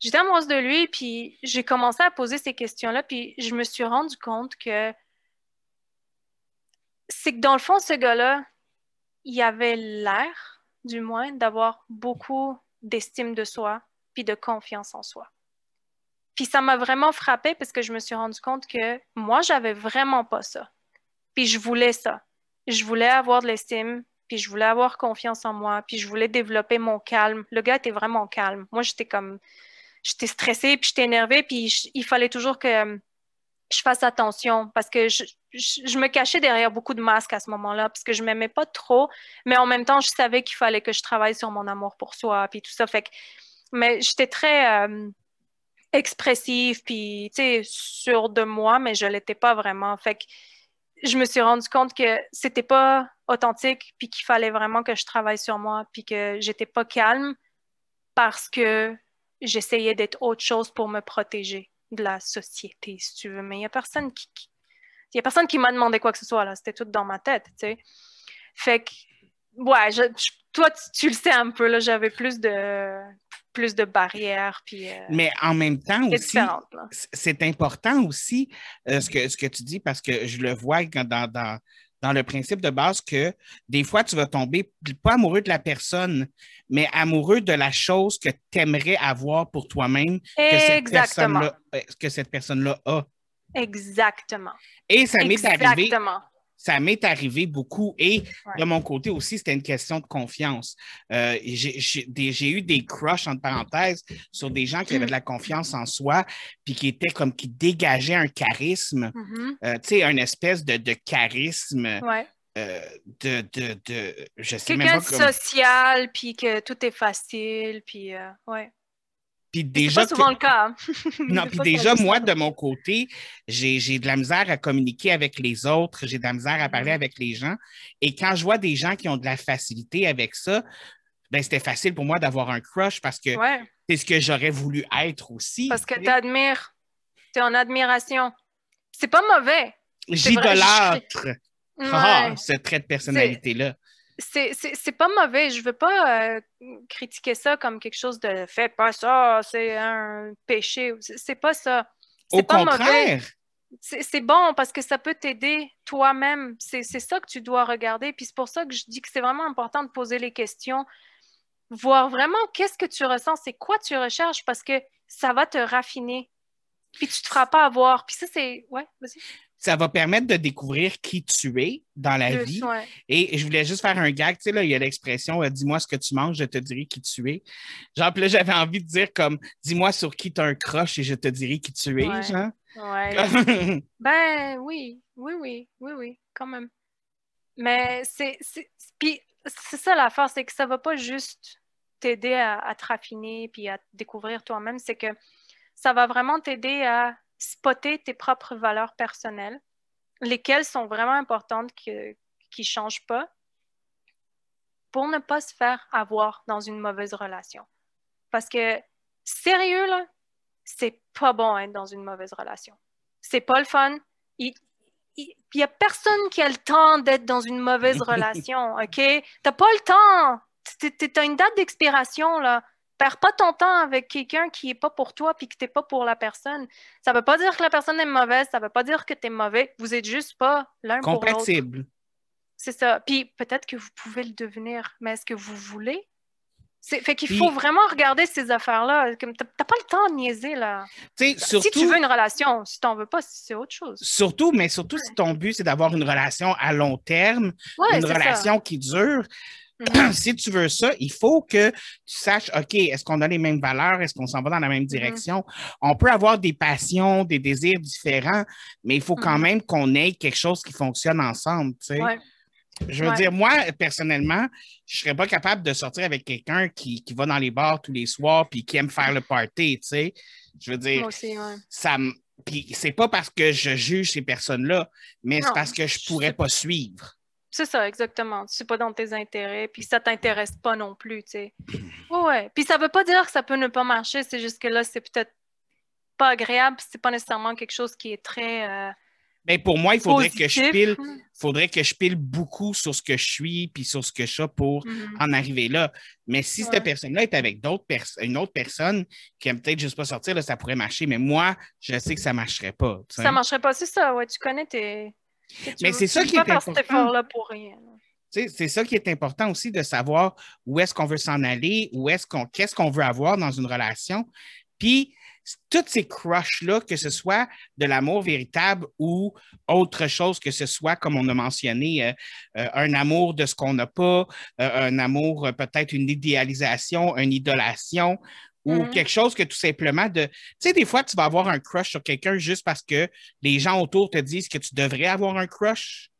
j'étais amoureuse de lui, puis j'ai commencé à poser ces questions-là, puis je me suis rendu compte que c'est que dans le fond, ce gars-là, il avait l'air, du moins, d'avoir beaucoup d'estime de soi, puis de confiance en soi. Puis ça m'a vraiment frappé parce que je me suis rendu compte que moi, j'avais vraiment pas ça. Puis je voulais ça. Je voulais avoir de l'estime, puis je voulais avoir confiance en moi, puis je voulais développer mon calme. Le gars était vraiment calme. Moi, j'étais comme j'étais stressée, puis j'étais énervée, puis il fallait toujours que euh, je fasse attention parce que je, me cachais derrière beaucoup de masques à ce moment-là parce que je m'aimais pas trop, mais en même temps, je savais qu'il fallait que je travaille sur mon amour pour soi, puis tout ça. Fait que, mais j'étais très euh, expressive, puis, tu sais, sûre de moi, mais je l'étais pas vraiment. Fait que je me suis rendu compte que c'était pas authentique, puis qu'il fallait vraiment que je travaille sur moi, puis que j'étais pas calme parce que j'essayais d'être autre chose pour me protéger de la société, si tu veux. Mais il n'y a personne qui, il y a personne qui m'a demandé quoi que ce soit, là. C'était tout dans ma tête, tu sais. Fait que, ouais, toi, tu, le sais un peu, là, j'avais plus de plus de barrières. Puis, euh, Mais en même temps aussi, c'est important aussi euh, ce, que, ce que tu dis parce que je le vois dans, dans, dans le principe de base que des fois, tu vas tomber pas amoureux de la personne, mais amoureux de la chose que tu aimerais avoir pour toi-même que cette personne-là euh, que cette personne-là a. Exactement. Et ça m'est arrivé. Ça m'est arrivé beaucoup. Et de mon côté aussi, c'était une question de confiance. Euh, j'ai eu des crushs, entre parenthèses, sur des gens qui avaient de la confiance en soi, puis qui étaient comme qui dégageaient un charisme, mm-hmm. euh, tu sais, une espèce de, de charisme. Euh, de, de, de, je sais même pas comme... social, puis que tout est facile, puis ouais. Puis déjà. Pas souvent le cas. Hein. non, puis déjà, moi, de mon côté, j'ai de la misère à communiquer avec les autres, j'ai de la misère à parler mm-hmm. avec les gens. Et quand je vois des gens qui ont de la facilité avec ça, ben, c'était facile pour moi d'avoir un crush parce que c'est ce que j'aurais voulu être aussi. Parce que tu admires, tu es en admiration. C'est pas mauvais. J'idolâtre ah, ce trait de personnalité-là c'est pas mauvais. Je veux pas euh, critiquer ça comme quelque chose de fait pas ça, c'est un péché. C'est pas ça. Au pas contraire. C'est bon parce que ça peut t'aider toi-même. C'est ça que tu dois regarder. Puis c'est pour ça que je dis que c'est vraiment important de poser les questions, voir vraiment qu'est-ce que tu ressens, c'est quoi tu recherches parce que ça va te raffiner. Puis tu te feras pas avoir. Puis ça, c'est. Ouais, vas-y ça va permettre de découvrir qui tu es dans la vie. Et je voulais juste faire un gag, tu sais, là, il y a l'expression euh, dis-moi ce que tu manges, je te dirai qui tu es. Genre, là, j'avais envie de dire comme dis-moi sur qui tu as un crush et je te dirai qui tu es, genre. Ouais. ben oui, oui, oui, oui, oui, quand même. Mais c'est. Puis c'est ça l'affaire, c'est que ça va pas juste t'aider à, à, te raffiner puis à découvrir toi-même, c'est que ça va vraiment t'aider à spotter tes propres valeurs personnelles, lesquelles sont vraiment importantes, qui ne changent pas, pour ne pas se faire avoir dans une mauvaise relation. Parce que, sérieux, là, c'est pas bon d'être dans une mauvaise relation. C'est pas le fun. Il n'y a personne qui a le temps d'être dans une mauvaise relation, OK? T'as pas le temps. Tu as une date d'expiration, là. Perds pas ton temps avec quelqu'un qui est pas pour toi puis que t'es pas pour la personne. Ça veut pas dire que la personne est mauvaise, ça veut pas dire que tu es mauvais. Vous êtes juste pas l'un pour l'autre. Compatible. C'est ça. Puis peut-être que vous pouvez le devenir, mais est-ce que vous voulez? Fait qu'il faut vraiment regarder ces affaires-là. T'as pas le temps de niaiser, là. Surtout, si tu veux une relation, si t'en veux pas, c'est autre chose. Surtout, mais surtout si ton but, c'est d'avoir une relation à long terme, une relation qui dure. Mm-hmm. si tu veux ça, il faut que tu saches, OK, est-ce qu'on a les mêmes valeurs? Est-ce qu'on s'en va dans la même mm-hmm. direction? On peut avoir des passions, des désirs différents, mais il faut quand mm-hmm. même qu'on ait quelque chose qui fonctionne ensemble, tu sais. Je veux dire, moi, personnellement, je ne serais pas capable de sortir avec quelqu'un qui, va dans les bars tous les soirs puis qui aime faire le party, tu sais. Je veux dire, ça Puis c'est pas parce que je juge ces personnes-là, mais c'est parce que je pourrais pas suivre. C'est ça, exactement. C'est pas dans tes intérêts, puis ça t'intéresse pas non plus, tu sais. Ouais, Puis ça veut pas dire que ça peut ne pas marcher, c'est juste que là, c'est peut-être pas agréable, c'est pas nécessairement quelque chose qui est très... Euh, ben, pour moi, il faudrait que je pile, faudrait que je pile beaucoup sur ce que je suis puis sur ce que je suis pour mm-hmm. en arriver là. Mais si cette personne-là est avec d'autres une autre personne qui aime peut-être juste pas sortir, là, ça pourrait marcher. Mais moi, je sais que ça marcherait pas. Ça Ça marcherait pas, c'est ça. Ouais, tu connais tes. Mais c'est ça qui est important. là pour rien. C'est ça qui est important aussi de savoir où est-ce qu'on veut s'en aller, où est-ce qu'on, qu'est-ce qu'on veut avoir dans une relation. Puis, toutes ces crushs-là, que ce soit de l'amour véritable ou autre chose, que ce soit, comme on a mentionné, euh, euh, un amour de ce qu'on n'a pas, euh, un amour, peut-être une idéalisation, une idolation, ou mm-hmm. quelque chose que tout simplement de. Tu sais, des fois, tu vas avoir un crush sur quelqu'un juste parce que les gens autour te disent que tu devrais avoir un crush.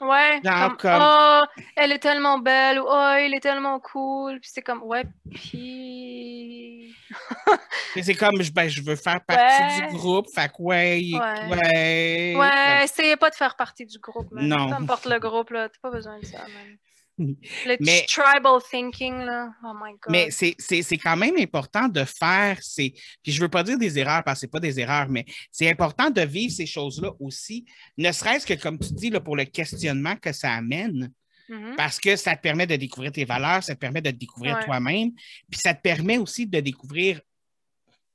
Ouais. comme, oh, elle est tellement belle ou oh, il est tellement cool. Puis c'est comme, ouais, puis. c'est comme, ben, je veux faire partie du groupe. Fait que, ouais. Ouais. Ouais, essayez pas de faire partie du groupe. Non. Peu importe le groupe, là. T'as pas besoin de ça, même. Le mais, tribal thinking, là. Oh my God. Mais c'est quand même important de faire ces. Puis je veux pas dire des erreurs parce que c'est pas des erreurs, mais c'est important de vivre ces choses-là aussi, ne serait-ce que, comme tu dis, là, pour le questionnement que ça amène. Mm-hmm. Parce que ça te permet de découvrir tes valeurs, ça te permet de te découvrir toi-même, puis ça te permet aussi de découvrir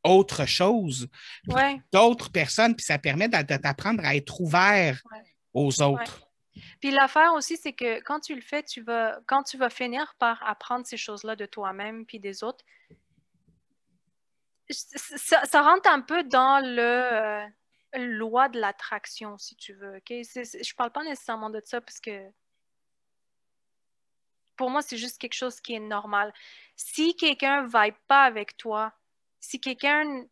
autre chose, d'autres personnes, puis ça permet de, t'apprendre à être ouvert aux autres. Puis l'affaire aussi, c'est que quand tu le fais, tu vas, quand tu vas finir par apprendre ces choses-là de toi-même puis des autres, ça, rentre un peu dans le euh, loi de l'attraction, si tu veux. Ok, je ne parle pas nécessairement de ça parce que pour moi, c'est juste quelque chose qui est normal. Si quelqu'un ne vibe pas avec toi, si quelqu'un,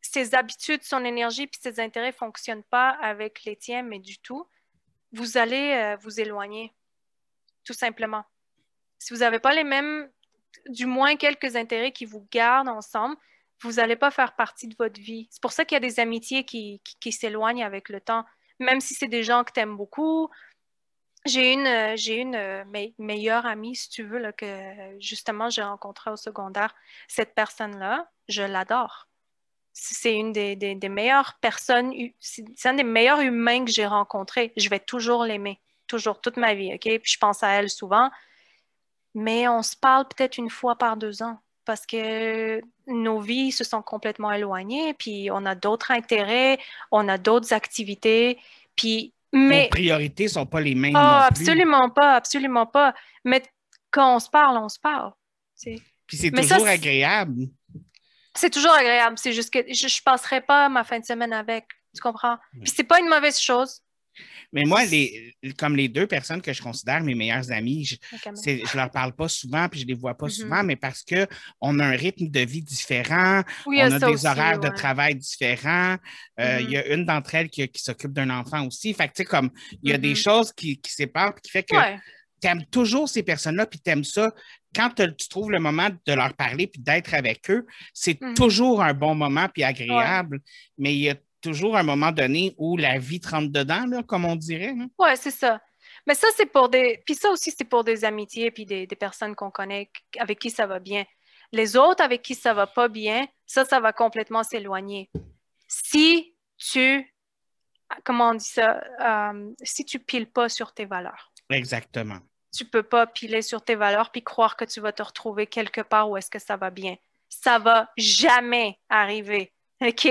ses habitudes, son énergie puis ses intérêts ne fonctionnent pas avec les tiens, mais du tout, vous allez euh, vous éloigner, tout simplement. Si vous n'avez pas les mêmes, du moins quelques intérêts qui vous gardent ensemble, vous n'allez pas faire partie de votre vie. C'est pour ça qu'il y a des amitiés qui, s'éloignent avec le temps, même si c'est des gens que tu aimes beaucoup. J'ai une, euh, j'ai une euh, meilleure amie, si tu veux, que justement j'ai rencontrée au secondaire. Cette personne-là, je l'adore c'est une des, meilleures personnes, c'est un des meilleurs humains que j'ai rencontré. Je vais toujours l'aimer, toujours, toute ma vie, OK? Puis je pense à elle souvent. Mais on se parle peut-être une fois par deux ans parce que nos vies se sont complètement éloignées, puis on a d'autres intérêts, on a d'autres activités, puis... Mais... Nos priorités ne sont pas les mêmes. Ah, absolument pas, absolument pas. Mais quand on se parle, on se parle. Puis c'est toujours agréable. C'est toujours agréable. C'est juste que je ne passerai pas ma fin de semaine avec. Tu comprends? Puis c'est pas une mauvaise chose. Mais moi, les, comme les deux personnes que je considère mes meilleures amies, je ne leur parle pas souvent, puis je ne les vois pas mm-hmm. souvent, mais parce qu'on a un rythme de vie différent, on a des horaires de travail différents. Euh, il y a une d'entre elles qui, s'occupe d'un enfant aussi. Fait que, tu sais, comme, il y a des mm-hmm. choses qui, qui séparent, qui fait que aimes toujours ces personnes-là, puis tu aimes ça. Quand tu trouves le moment de leur parler puis d'être avec eux, c'est toujours un bon moment puis agréable. Mais il y a toujours un moment donné où la vie te rentre dedans, comme on dirait. Oui, c'est ça. Mais ça, c'est pour des. Puis ça aussi, c'est pour des amitiés puis des, personnes qu'on connaît, avec qui ça va bien. Les autres avec qui ça va pas bien, ça, ça va complètement s'éloigner. Si tu. Comment on dit ça? Euh, si tu piles pas sur tes valeurs. Exactement. Tu peux pas piler sur tes valeurs puis croire que tu vas te retrouver quelque part où est-ce que ça va bien. Ça va jamais arriver. OK?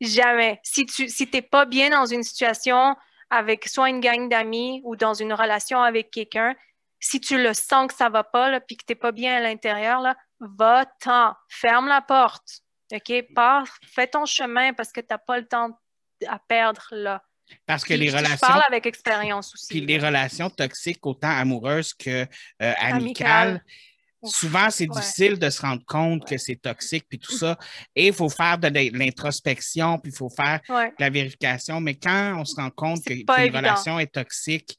Jamais. Si tu si pas bien dans une situation avec soit une gang d'amis ou dans une relation avec quelqu'un, si tu le sens que ça va pas, là, puis que t'es pas bien à l'intérieur, va-t'en. Ferme la porte. OK? Pars, fais ton chemin parce que tu n'as pas le temps à perdre là. Parce que les relations. Je parle avec expérience aussi. Puis les relations toxiques, autant amoureuses que euh, amicales, souvent, c'est difficile de se rendre compte que c'est toxique, puis tout ça. Et il faut faire de l'introspection, puis il faut faire de la vérification. Mais quand on se rend compte qu'une relation est toxique,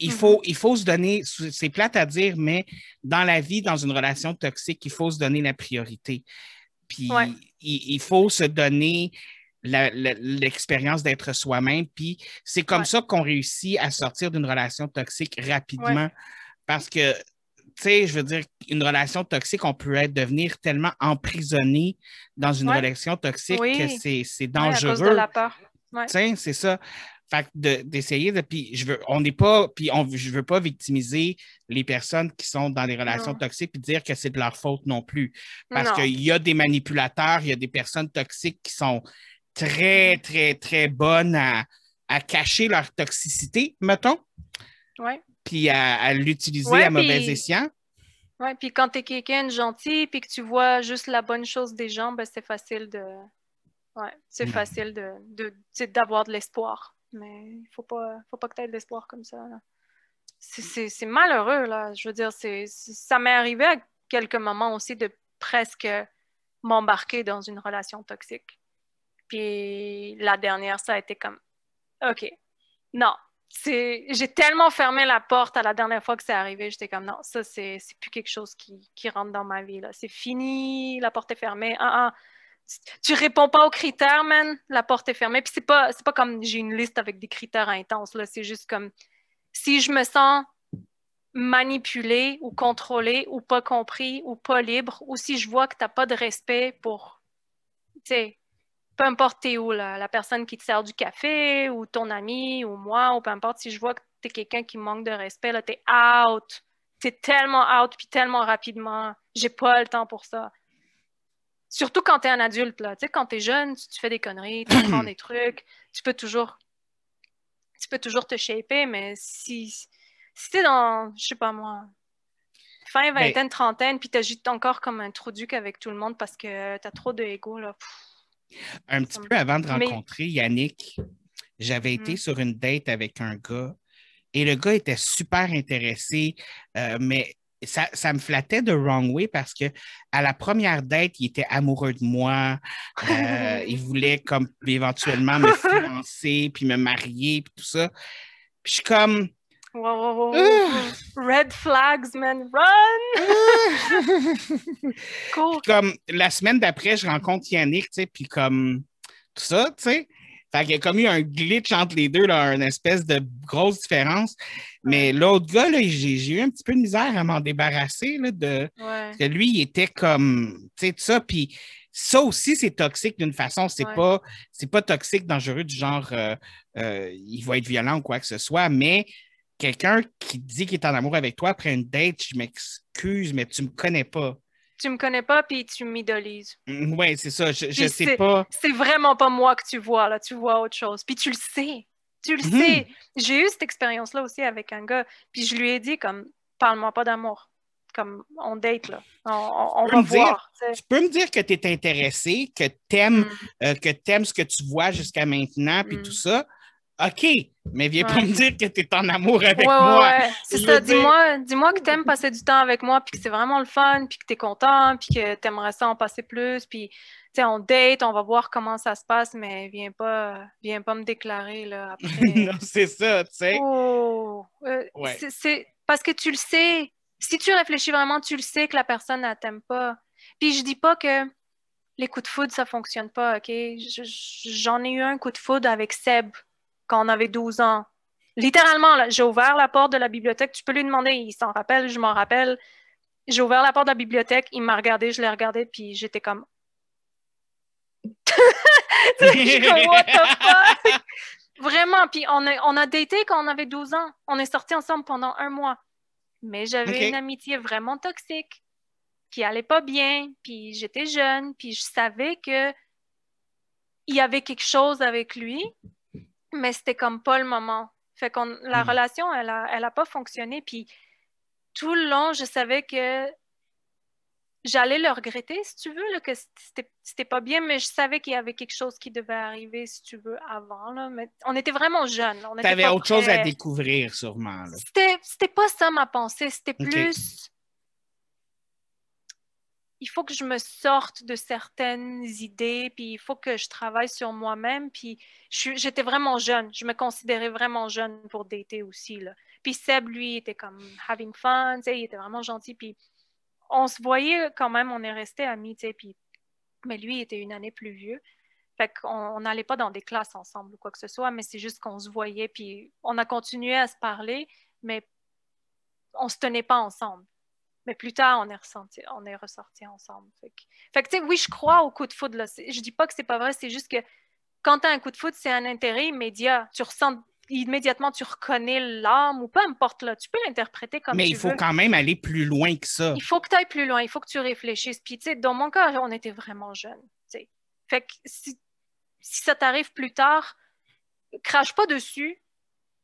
il, mm-hmm. faut, il faut se donner, c'est plate à dire, mais dans la vie, dans une relation toxique, il faut se donner la priorité. Puis il, faut se donner l'expérience d'être soi-même. Puis c'est comme ça qu'on réussit à sortir d'une relation toxique rapidement. Parce que tu sais, je veux dire, une relation toxique, on peut être, devenir tellement emprisonné dans une relation toxique que c'est dangereux. À cause de la peur. c'est ça. Fait d'essayer de, puis je veux, on n'est pas, puis on, je veux pas victimiser les personnes qui sont dans des relations toxiques puis dire que c'est de leur faute non plus. Parce qu'il y a des manipulateurs, il y a des personnes toxiques qui sont très, très, très bonnes à, à cacher leur toxicité, mettons. Oui puis à, l'utiliser à mauvais escient. Oui, puis quand tu es quelqu'un de gentil, puis que tu vois juste la bonne chose des gens, ben c'est facile de. Ouais, c'est hmm. facile de, d'avoir de, l'espoir. Mais il faut pas, faut pas que tu aies de l'espoir comme ça. C'est, malheureux, là. Je veux dire, c'est, ça m'est arrivé à quelques moments aussi de presque m'embarquer dans une relation toxique. Puis la dernière, ça a été comme OK, non, j'ai tellement fermé la porte à la dernière fois que c'est arrivé, j'étais comme non, ça c'est plus quelque chose qui, qui, rentre dans ma vie. C'est fini, la porte est fermée. Ah, ah. Tu, réponds pas aux critères, man, la porte est fermée. Puis c'est pas, pas comme j'ai une liste avec des critères intenses. C'est juste comme si je me sens manipulée ou contrôlée ou pas compris ou pas libre, ou si je vois que tu n'as pas de respect pour, tu sais, peu importe où, la personne qui te sert du café ou ton ami ou moi, ou peu importe, si je vois que tu es quelqu'un qui manque de respect, là, tu es out. Tu es tellement out, puis tellement rapidement. J'ai pas le temps pour ça. Surtout quand tu es un adulte, là. Tu sais, quand tu es jeune, tu, fais des conneries, tu prends des trucs, tu peux toujours tu peux toujours te shaper, mais si, si tu es dans, je sais pas moi, fin vingtaine, trentaine, puis tu agis encore comme un trou duc avec tout le monde parce que tu as trop de ego, là. Un petit peu avant de rencontrer Yannick, j'avais été mm. sur une date avec un gars et le gars était super intéressé, euh, mais ça, me flattait de wrong way parce que à la première date, il était amoureux de moi. Euh, il voulait comme éventuellement me fiancer puis me marier puis tout ça. Puis je suis comme Red flags, man, run! cool. comme la semaine d'après, je rencontre Yannick, tu sais, puis comme tout ça, tu sais. Fait qu'il y a comme eu un glitch entre les deux, là, une espèce de grosse différence. Mais l'autre gars, j'ai eu un petit peu de misère à m'en débarrasser, là, de... Parce que lui, il était comme, tu sais, tout ça, puis ça aussi, c'est toxique d'une façon. C'est pas, c'est pas toxique, dangereux, du genre, euh, euh, il va être violent ou quoi que ce soit, mais quelqu'un qui dit qu'il est en amour avec toi après une date, je m'excuse, mais tu me connais pas. Tu me connais pas, puis tu m'idolises. Mm, oui, c'est ça. Je, je sais pas. C'est vraiment pas moi que tu vois, là. Tu vois autre chose. Puis tu le sais. Tu le mhm. sais. J'ai eu cette expérience-là aussi avec un gars. Puis je lui ai dit, comme, parle-moi pas d'amour. Comme, on date, là. On, va voir. tu peux me dire que tu es intéressé, que tu aimes, mm. euh, aimes ce que tu vois jusqu'à maintenant, puis tout mm. ça OK, mais viens pas me dire que tu es en amour avec Ouais, moi. ouais. C'est ça. dire- Dis-moi, dis-moi que t'aimes passer du temps avec moi, puis que c'est vraiment le fun, puis que t'es content, puis que t'aimerais ça en passer plus, puis tu sais, on date, on va voir comment ça se passe, mais viens pas, viens pas me déclarer là après. non, c'est ça, tu sais. Oh, euh, Ouais. c'est- parce que tu le sais. Si tu réfléchis vraiment, tu le sais que la personne ne t'aime pas. Puis je dis pas que les coups de foudre, ça fonctionne pas, OK? Je- je- J'en ai eu un coup de foudre avec Seb quand on avait 12 ans. Littéralement, j'ai ouvert la porte de la bibliothèque. Tu peux lui demander, il s'en rappelle, je m'en rappelle. J'ai ouvert la porte de la bibliothèque, il m'a regardé, je l'ai regardé, puis j'étais comme... What the fuck? Vraiment, puis on a, on a daté quand on avait 12 ans. On est sortis ensemble pendant un mois. Mais j'avais une amitié vraiment toxique qui allait pas bien, puis j'étais jeune, puis je savais que il y avait quelque chose avec lui, mais c'était comme pas le moment. Fait qu'on la Mm. relation, elle a, elle a pas fonctionné, puis tout le long, je savais que j'allais le regretter, si tu veux, là, que c'était c'était pas bien, mais je savais qu'il y avait quelque chose qui devait arriver, si tu veux, avant. Là. Mais on était vraiment jeunes. Tu avais autre chose à découvrir, sûrement. C'était c'était pas ça ma pensée. C'était plus. Il faut que je me sorte de certaines idées, puis il faut que je travaille sur moi-même. Puis j'étais vraiment jeune. Je me considérais vraiment jeune pour dater aussi. Là. Puis Seb, lui, était comme having fun, il était vraiment gentil. Puis on se voyait quand même, on est restés amis, puis... mais lui il était une année plus vieux. Fait qu'on on n'allait pas dans des classes ensemble ou quoi que ce soit, mais c'est juste qu'on se voyait, puis on a continué à se parler, mais on se tenait pas ensemble. Mais plus tard, on est, ressenti, on est ressortis ensemble. Fait que, fait que, tu sais, oui, je crois au coup de foudre. Là. Je dis pas que c'est pas vrai, c'est juste que quand tu as un coup de foudre, c'est un intérêt immédiat. Tu ressens immédiatement, tu reconnais l'âme ou peu importe, là. Tu peux l'interpréter comme Mais tu il faut veux. quand même aller plus loin que ça. Il faut que tu ailles plus loin, il faut que tu réfléchisses. Puis, tu sais, dans mon cas, on était vraiment jeunes. Fait que si, si ça t'arrive plus tard, crache pas dessus,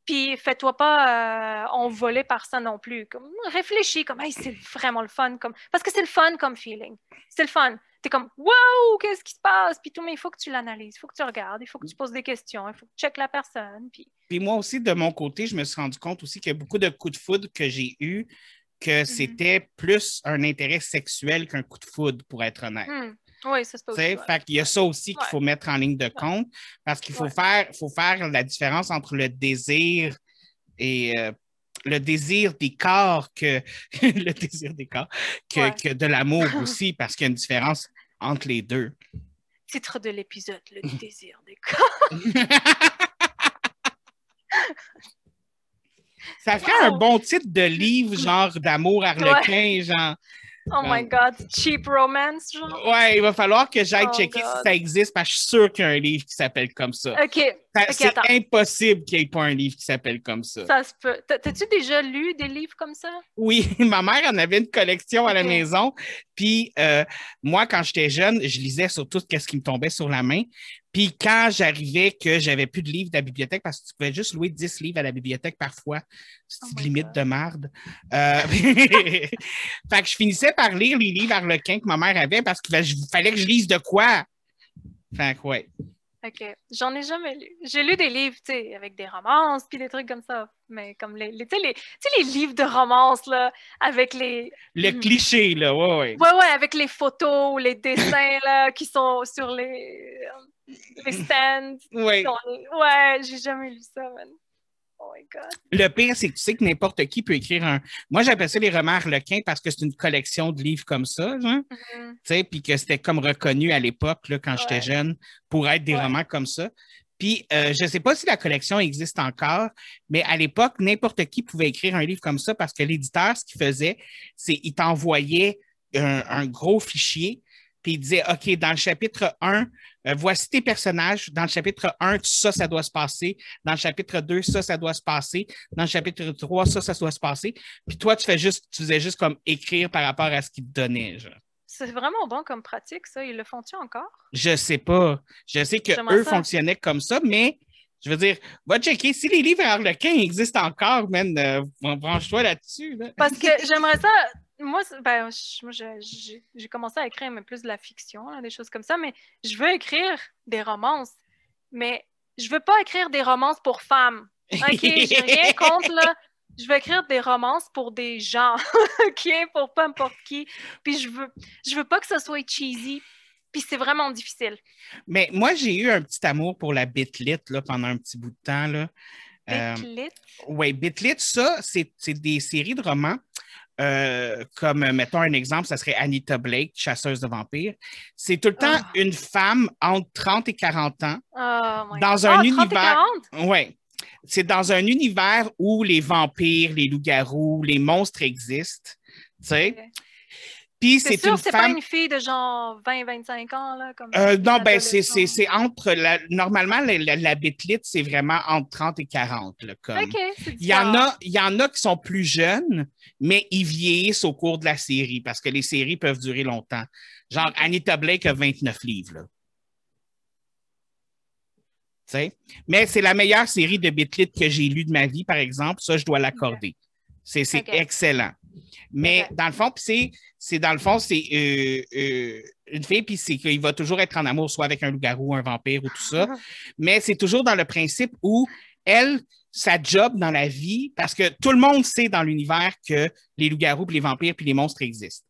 puis fais-toi pas euh, envoler par ça non plus. Comme, réfléchis, comme, hey, c'est vraiment le fun. Comme, parce que c'est le fun comme feeling. C'est le fun. T'es comme, wow, qu'est-ce qui se passe? Puis tout, mais il faut que tu l'analyses, il faut que tu regardes, il faut que tu poses des questions, il faut que tu checkes la personne. Puis, Puis moi aussi, de mon côté, je me suis rendu compte aussi qu'il y a beaucoup de coups de foudre que j'ai eus que c'était plus un intérêt sexuel qu'un coup de foudre, pour être honnête. hmm, oui, ça c'est. Fait qu'il y a ça aussi qu'il Ouais. faut mettre en ligne de compte parce qu'il faut, Ouais. faire, faut faire la différence entre le désir et euh, le désir des corps que le désir des corps que, Ouais. que de l'amour aussi parce qu'il y a une différence entre les deux. Titre de l'épisode, le désir des corps. Ça ferait Wow. un bon titre de livre genre d'amour harlequin, genre. Oh my god, cheap romance, genre? Ouais, il va falloir que j'aille Oh checker si ça existe parce que je suis sûr qu'il y a un livre qui s'appelle comme Ça- ok, C'est impossible qu'il n'y ait pas un livre qui s'appelle comme ça. ça se peut. T'as- T'as-tu déjà lu des livres comme ça? Oui, ma mère en avait une collection à la maison. Puis euh, moi, quand j'étais jeune, je lisais sur tout ce qui me tombait sur la main. Puis quand j'arrivais que j'avais plus de livres de la bibliothèque, parce que tu pouvais juste louer 10 livres à la bibliothèque parfois, c'est Oh une limite God. de marde. Euh, fait que je finissais par lire les livres harlequins que ma mère avait parce qu'il fallait que je lise de quoi? Fait que ouais. Ok, j'en ai jamais lu. J'ai lu des livres, tu sais, avec des romances, puis des trucs comme ça. Mais comme les, les- tu sais, les, livres de romance, là, avec les... Le Mhm. cliché, là, ouais, ouais. Ouais, ouais, avec les photos ou les dessins, là, qui sont sur les, les stands. Ouais. Ouais, j'ai jamais lu ça, man. Oh my God. Le pire, c'est que tu sais que n'importe qui peut écrire un. Moi, j'appelle ça les romans harlequins parce que c'est une collection de livres comme ça, genre. Tu sais, puis que c'était comme reconnu à l'époque, quand j'étais jeune, pour être des Ouais. romans comme ça. Puis, euh, je ne sais pas si la collection existe encore, mais à l'époque, n'importe qui pouvait écrire un livre comme ça parce que l'éditeur, ce qu'il faisait, c'est qu'il t'envoyait un, un gros fichier, puis il disait, OK, dans le chapitre 1, euh, voici tes personnages. Dans le chapitre 1, ça, ça doit se passer. Dans le chapitre 2, ça, ça doit se passer. Dans le chapitre 3, ça, ça doit se passer. Puis toi, tu fais juste, tu faisais juste comme écrire par rapport à ce qu'il te donnait, genre. C'est vraiment bon comme pratique, ça. Ils le font-tu encore? Je sais pas. Je sais que J'aimerais eux ça. fonctionnaient comme ça, mais je veux dire, va checker. Si les livres harlequins existent encore, man, euh, branche-toi là-dessus. là. Parce que j'aimerais ça. Moi, ben, j'ai commencé à écrire mais plus de la fiction, là, des choses comme ça, mais je veux écrire des romances. Mais je veux pas écrire des romances pour femmes. OK, j'ai rien contre, là. Je veux écrire des romances pour des gens, OK, pour peu importe qui. Puis je veux, je veux pas que ce soit cheesy. Puis c'est vraiment difficile. Mais moi, j'ai eu un petit amour pour la bitlit là, pendant un petit bout de temps. Là. Euh, Bitlit? oui, Bitlit, ça, c'est des séries de romans. Euh, comme, mettons un exemple, ça serait Anita Blake, chasseuse de vampires. C'est tout le temps Ah. une femme entre 30 et 40 ans. Oh Dans God. un Ah, 30 et univers- 40? Oui. C'est dans un univers où les vampires, les loups-garous, les monstres existent. Tu sais? Ok. Puis C'est sûr, c'est femme. pas une fille de genre 20-25 ans, là? Comme Euh, non, ben c'est adolescente. c'est- c'est entre la- normalement la, la, c'est vraiment entre 30 et 40. là, comme. Il y, en a, il y en a qui sont plus jeunes, mais ils vieillissent au cours de la série parce que les séries peuvent durer longtemps. Genre. Anita Blake a 29 livres. Là. Tu sais? Mais c'est la meilleure série de Bitlit que j'ai lue de ma vie, par exemple. Ça, je dois l'accorder. C'est excellent. Mais dans le fond, c'est, c'est dans le fond, c'est euh, euh, une fille, puis c'est qu'il va toujours être en amour, soit avec un loup-garou, un vampire ou tout ça. Mais c'est toujours dans le principe où elle, sa job dans la vie, parce que tout le monde sait dans l'univers que les loups-garous, puis les vampires, puis les monstres existent.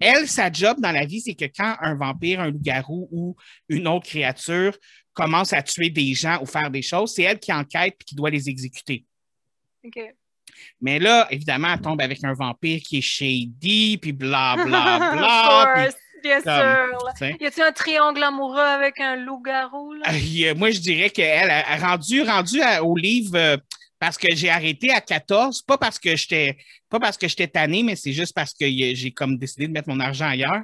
Elle, sa job dans la vie, c'est que quand un vampire, un loup-garou ou une autre créature commence à tuer des gens ou faire des choses, c'est elle qui enquête et qui doit les exécuter. Mais là, évidemment, elle tombe avec un vampire qui est shady, puis bla, bla, bla. bien comme, sûr. Y a-t-il un triangle amoureux avec un loup-garou? Euh, moi, je dirais qu'elle a a rendu, rendu à- au livre euh, parce que j'ai arrêté à 14, pas parce que j'étais pas parce que j'étais tanné, mais c'est juste parce que j'ai comme décidé de mettre mon argent ailleurs.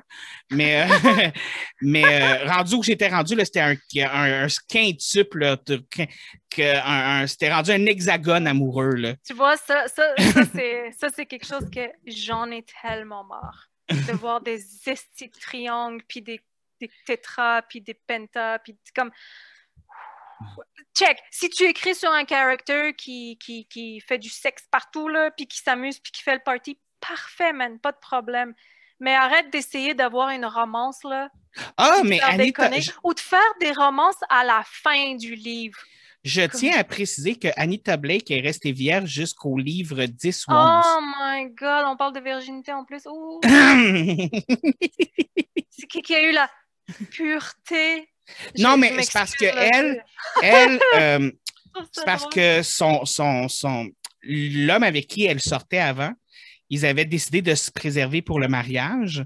Mais, euh, mais euh, rendu où j'étais rendu, c'était un, un, un quintuple, c'était rendu un hexagone amoureux. Là. Tu vois, ça, ça, ça, c'est, quelque chose que j'en ai tellement marre. De voir des estis de triangles, puis des, des tétras, puis des pentas, puis comme... Check, si tu écris sur un character qui, qui, qui fait du sexe partout, là, puis qui s'amuse, puis qui fait le party, parfait, man, pas de problème. Mais arrête d'essayer d'avoir une romance, là, Ah, mais Anita, déconner, je, ou de faire des romances à la fin du livre. je tiens à préciser que Anita Blake est restée vierge jusqu'au livre 10 ou 11. Oh my god, on parle de virginité en plus. C'est qui qui a eu la pureté? Non, mais c'est parce que elle- Elle, euh, C'est parce drôle. que son, son, son, l'homme avec qui elle sortait avant, ils avaient décidé de se préserver pour le mariage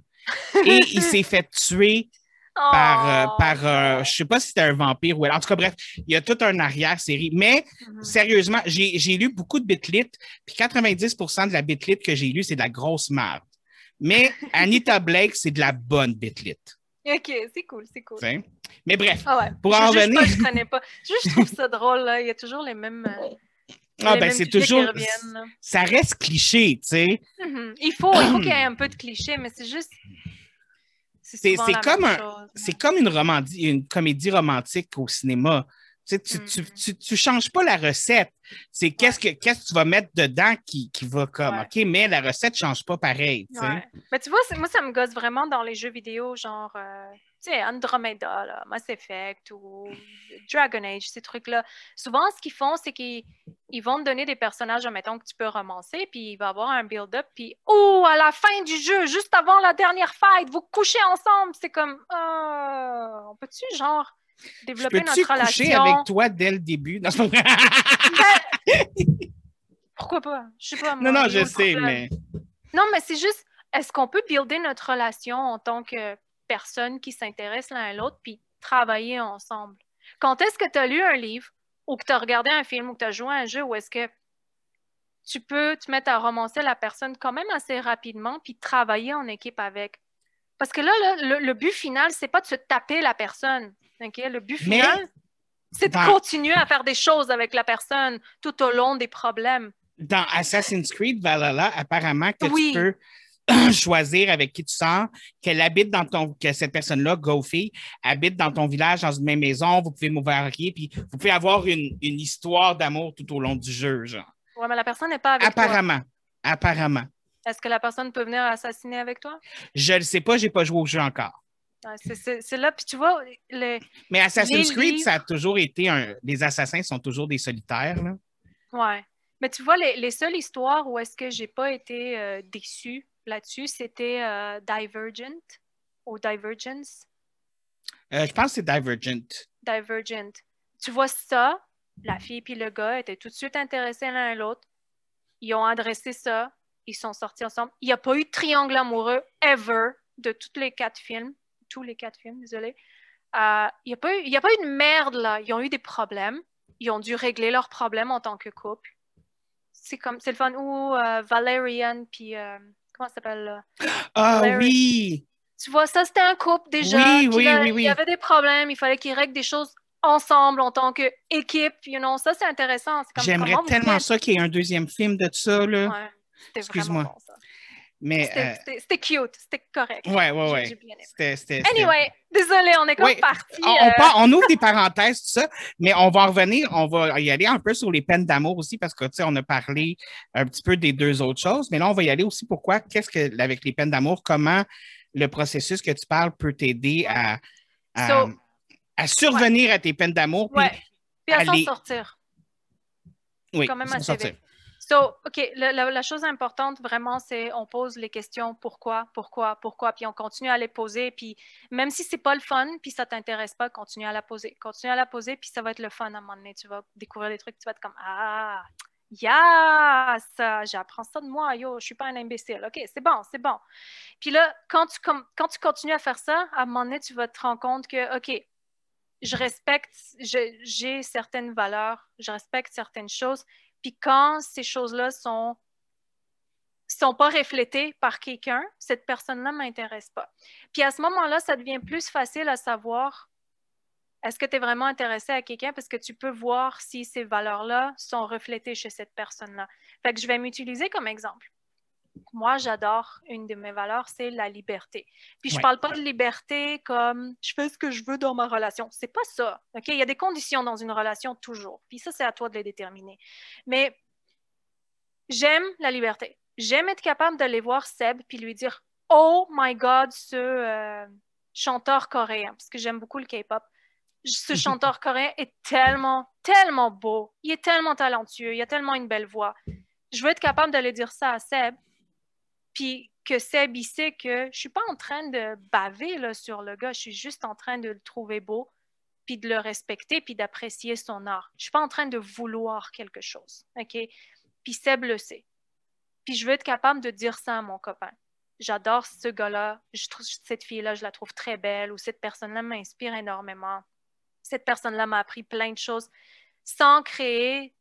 et il s'est fait tuer par, euh, Oh. par euh, je sais pas si c'était un vampire ou elle. En tout cas, bref, il y a tout un arrière-série. Mais Mhm. sérieusement, j'ai j'ai lu beaucoup de bitlit, puis 90% de la bitlit que j'ai lue, c'est de la grosse merde. Mais Anita Blake, c'est de la bonne bitlit. Ok, c'est cool, c'est cool. Mais bref, Ah ouais. Pour en revenir- pas, je connais pas. Juste, je trouve ça drôle, là. Il y a toujours les mêmes. euh, ah, les ben, c'est toujours. Ça reste cliché, tu sais. Mhm. Il faut, il faut qu'il y ait un peu de cliché, mais c'est juste. C'est- comme un- comme une, une comédie romantique au cinéma. Tu, sais, tu, Mm. tu, tu, changes pas la recette. C'est qu'est-ce que qu'est-ce que tu vas mettre dedans qui, qui va comme, Ouais. OK, mais la recette change pas pareil. tu. Ouais. Mais tu vois, moi, ça me gosse vraiment dans les jeux vidéo, genre, euh, tu sais, Andromeda, là, Mass Effect ou Dragon Age, ces trucs-là. Souvent, ce qu'ils font, c'est qu'ils ils vont te donner des personnages, admettons, que tu peux romancer, puis il va y avoir un build-up, puis oh, à la fin du jeu, juste avant la dernière fight, vous couchez ensemble. C'est comme, euh, on peut-tu, genre, développer notre coucher relation? avec toi dès le début? Non, vrai. Pourquoi pas? Je sais pas. non, moi, non, est je sais, problème? mais Non, mais c'est juste, est-ce qu'on peut builder notre relation en tant que personne qui s'intéresse l'un à l'autre, puis travailler ensemble? Quand est-ce que tu as lu un livre, ou que tu as regardé un film, ou que tu as joué à un jeu, où est-ce que tu peux te mettre à romancer la personne quand même assez rapidement, puis travailler en équipe avec? Parce que là, là, le, le but final, c'est pas de se taper la personne. Le but Mais- final, c'est de dans- continuer à faire des choses avec la personne tout au long des problèmes. dans Assassin's Creed Valhalla, apparemment que Oui. tu peux choisir avec qui tu sors, qu'elle habite dans ton, que cette personne-là, Goofy, habite dans ton village, dans une même maison, vous pouvez marier, puis vous pouvez avoir une, une histoire d'amour tout au long du jeu, genre. Ouais, mais la personne n'est pas avec toi. Apparemment. Est-ce que la personne peut venir assassiner avec toi? Je ne sais pas, j'ai pas joué au jeu encore. C'est- là, puis tu vois, le, Mais Assassin's Les Creed, livres- ça a toujours été un. Les assassins sont toujours des solitaires. Là. ouais. Mais tu vois, les, les seules histoires où est-ce que j'ai pas été euh, déçue là-dessus, c'était euh, Divergent ou Divergence? Euh, je pense que c'est Divergent. Divergent. Tu vois ça, la fille puis le gars étaient tout de suite intéressés l'un à l'autre. Ils ont adressé ça, ils sont sortis ensemble. Il n'y a pas eu de triangle amoureux ever de tous les quatre films. Tous les quatre films, désolé. Euh, il n'y a, pas eu- il y a pas eu de merde là. Ils ont eu des problèmes. Ils ont dû régler leurs problèmes en tant que couple. C'est comme, c'est le fun. Ou euh, Valerian puis euh, comment ça s'appelle là? Ah oui! Tu vois, ça, c'était un couple déjà. Oui, oui, là, oui, oui. Il y avait des problèmes, il fallait qu'ils règlent des choses ensemble en tant qu'équipe. You know, ça, c'est intéressant. J'aimerais tellement ça qu'il y ait un deuxième film de ça. Là. Ouais, Excuse-moi. vraiment bon, ça. Mais. C'était euh, c'était- cute, c'était correct. ouais, ouais, ouais. C'était- Anyway, désolé, on est comme Oui, parti. On, euh, on ouvre des parenthèses, tout ça, mais on va en revenir, on va y aller un peu sur les peines d'amour aussi, parce que, tu sais, on a parlé un petit peu des deux autres choses, mais là, on va y aller aussi pourquoi, qu'est-ce que, avec les peines d'amour, comment le processus que tu parles peut t'aider à, à, So- à survenir à tes peines d'amour. puis ouais. Puis à s'en aller- sortir. oui, quand même assez sortir. vite. So, OK, la, chose importante vraiment, c'est on pose les questions pourquoi, pourquoi, pourquoi, puis on continue à les poser, puis même si c'est pas le fun, puis ça t'intéresse pas, continue à la poser. Continue à la poser, puis ça va être le fun à un moment donné. Tu vas découvrir des trucs, tu vas être comme Ah, yes, j'apprends ça de moi, yo, je suis pas un imbécile. OK, c'est bon, c'est bon. Puis là, quand tu, quand tu continues à faire ça, à un moment donné, tu vas te rendre compte que, OK, je respecte, j'ai certaines valeurs, je respecte certaines choses. Puis quand ces choses-là sont sont pas reflétées par quelqu'un, cette personne-là m'intéresse pas. Puis à ce moment-là, ça devient plus facile à savoir est-ce que tu es vraiment intéressé à quelqu'un? Parce que tu peux voir si ces valeurs-là sont reflétées chez cette personne-là. Fait que je vais m'utiliser comme exemple. Moi, j'adore une de mes valeurs, c'est la liberté. Puis je Ouais. parle pas de liberté comme je fais ce que je veux dans ma relation. C'est pas ça. OK? Il y a des conditions dans une relation toujours. Puis ça, c'est à toi de les déterminer. Mais j'aime la liberté. J'aime être capable d'aller voir Seb puis lui dire Oh my God, ce euh, chanteur coréen, parce que j'aime beaucoup le K-pop. Ce chanteur coréen est tellement, tellement beau. Il est tellement talentueux. Il a tellement une belle voix. Je veux être capable d'aller dire ça à Seb. Puis que Seb, il que je suis pas en train de baver sur le gars. Je suis juste en train de le trouver beau, puis de le respecter, puis d'apprécier son art. Je suis pas en train de vouloir quelque chose. OK? Puis Seb le sait. Puis je veux être capable de dire ça à mon copain. J'adore ce gars-là. Je trouve cette fille-là, je la trouve très belle. Ou cette personne-là m'inspire énormément. Cette personne-là m'a appris plein de choses sans créer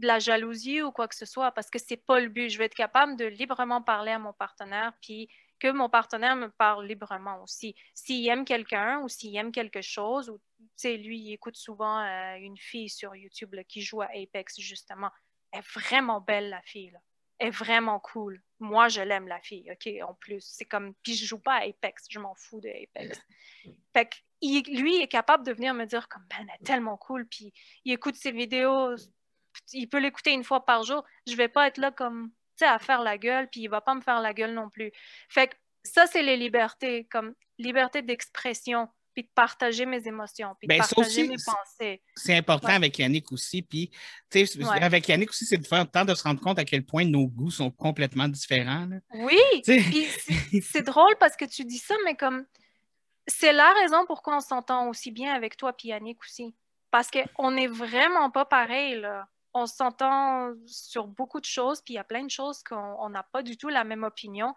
de la jalousie ou quoi que ce soit, parce que c'est pas le but. Je veux être capable de librement parler à mon partenaire, puis que mon partenaire me parle librement aussi. S'il aime quelqu'un ou s'il aime quelque chose, ou lui, il écoute souvent euh, une fille sur YouTube qui joue à Apex, justement. Elle est vraiment belle, la fille. Là. Elle est vraiment cool. Moi, je l'aime, la fille, OK, en plus. C'est comme, puis je joue pas à Apex, je m'en fous de Apex. Fait que, il- lui est capable de venir me dire comme, ben, elle est tellement cool, puis il écoute ses vidéos, il peut l'écouter une fois par jour. Je vais pas être là comme, tu sais, à faire la gueule, puis il va pas me faire la gueule non plus. Fait que ça, c'est les libertés, comme liberté d'expression, puis de partager mes émotions, puis de Ben, partager aussi, mes pensées. C'est important Ouais. avec Yannick aussi. Puis, tu sais, Ouais. avec Yannick aussi, c'est de faire le temps de se rendre compte à quel point nos goûts sont complètement différents. là. Oui, c'est drôle parce que tu dis ça, mais comme c'est la raison pourquoi on s'entend aussi bien avec toi puis Yannick aussi. Parce qu'on n'est vraiment pas pareil, là. On s'entend sur beaucoup de choses, puis il y a plein de choses qu'on on n'a pas du tout la même opinion,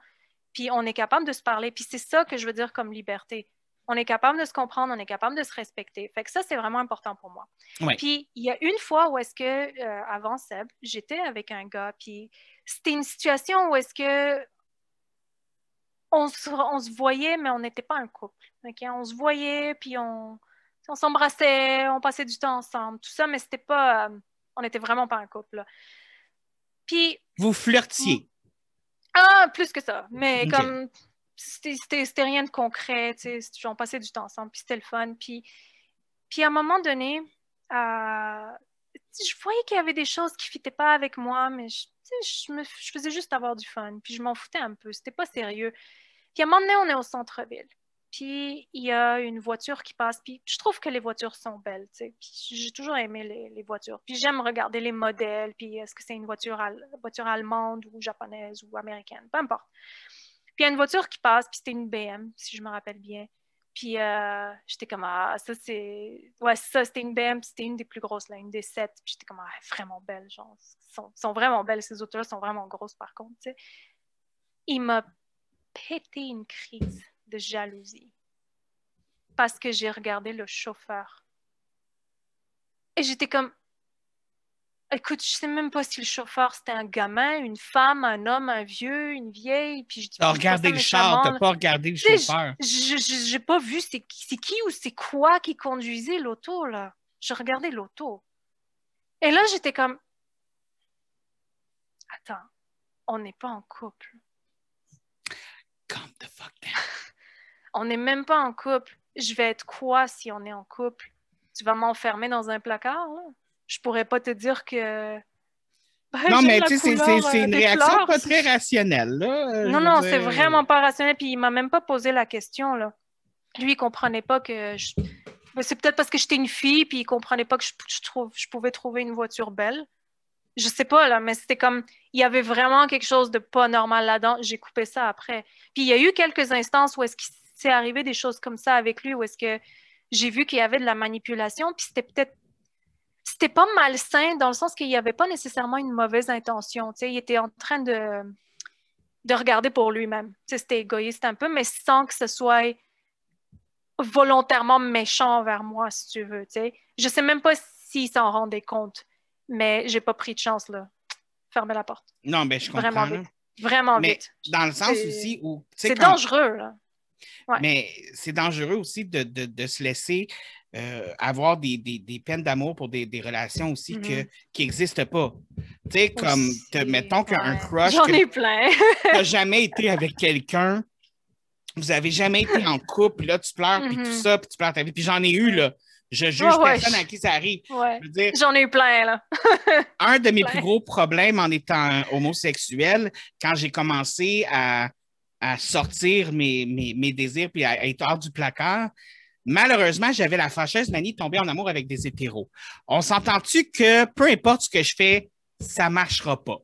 puis on est capable de se parler. Puis c'est ça que je veux dire comme liberté. On est capable de se comprendre, on est capable de se respecter. Fait que ça, c'est vraiment important pour moi. Ouais. Puis il y a une fois où est-ce que, euh, avant Seb, j'étais avec un gars, puis c'était une situation où est-ce que on se, on se voyait, mais on n'était pas un couple. On se voyait, puis on, on s'embrassait, on passait du temps ensemble, tout ça, mais c'était pas. euh, on n'était vraiment pas un couple. là. Puis, vous flirtiez. ah, plus que ça. Mais comme. C'était rien de concret, tu sais. On passait du temps ensemble, puis c'était le fun. Puis, puis à un moment donné, euh, je voyais qu'il y avait des choses qui ne fitaient pas avec moi, mais je, me- je faisais juste avoir du fun. Puis je m'en foutais un peu. C'était pas sérieux. Puis à un moment donné, on est au centre-ville. Puis il y a une voiture qui passe, puis je trouve que les voitures sont belles, tu. J'ai toujours aimé les, voitures. Puis j'aime regarder les modèles, puis est-ce que c'est une voiture, voiture allemande ou japonaise ou américaine, peu importe. Puis il y a une voiture qui passe, puis c'était une BM, si je me rappelle bien. Puis euh, j'étais comme, ah, ça c'est. Ouais, ça, c'était une BM, c'était une des plus grosses, là, une des sept. Puis j'étais comme, ah, vraiment belle, genre. Sont, sont vraiment belles, ces autos-là sont vraiment grosses, par contre, tu sais. Il m'a pété une crise de jalousie parce que j'ai regardé le chauffeur. Et j'étais comme, écoute, je sais même pas si le chauffeur c'était un gamin, une femme, un homme, un vieux, une vieille. Puis je dis, regardé le char, t'as pas regardé le chauffeur. Je n'ai pas vu c'est qui ou c'est quoi qui conduisait l'auto là. Je regardais l'auto. Et là j'étais comme, attends, on n'est pas en couple. on n'est même pas en couple. Je vais être quoi si on est en couple? Tu vas m'enfermer dans un placard? Là? Je pourrais pas te dire que. Ben, non, mais tu sais, c'est une réaction pas très rationnelle. Là, non, non, c'est vraiment pas rationnel. Puis il m'a même pas posé la question. Là. Lui, il comprenait pas que. Je... C'est peut-être parce que j'étais une fille, puis il comprenait pas que je, trouve, je pouvais trouver une voiture belle. Je sais pas, là, mais c'était comme. Il y avait vraiment quelque chose de pas normal là-dedans. J'ai coupé ça après. Puis il y a eu quelques instances où est-ce qu'il s'est arrivé des choses comme ça avec lui, où est-ce que j'ai vu qu'il y avait de la manipulation, puis c'était peut-être c'était pas malsain dans le sens qu'il n'y avait pas nécessairement une mauvaise intention. Il était en train de, de regarder pour lui-même. C'était égoïste un peu, mais sans que ce soit volontairement méchant envers moi, si tu veux. sais. Je sais même pas s'il s'en rendait compte, mais j'ai pas pris de chance là. Fermez la porte. Non, mais je comprends. Vraiment vite. Vraiment mais vite. Dans le sens aussi où. C'est dangereux, là. Mais c'est dangereux aussi de, de, de se laisser euh, avoir des, des, des peines d'amour pour des, des, relations aussi que, mm-hmm. qui n'existent pas. Tu sais, comme, mettons qu'un crush. J'en ai plein. tu n'as jamais été avec quelqu'un, vous n'avez jamais été en couple, là, tu pleures, puis tout mm-hmm. ça, puis tu pleures ta vie. Puis j'en ai eu, là. Je juge personne à qui ça arrive. J'en ai eu plein, là. un de mes plus gros problèmes en étant homosexuel, quand j'ai commencé à, à sortir mes, mes, mes, désirs puis à être hors du placard, Malheureusement, j'avais la fâcheuse manie de tomber en amour avec des hétéros. On s'entend-tu que peu importe ce que je fais, ça ne marchera pas?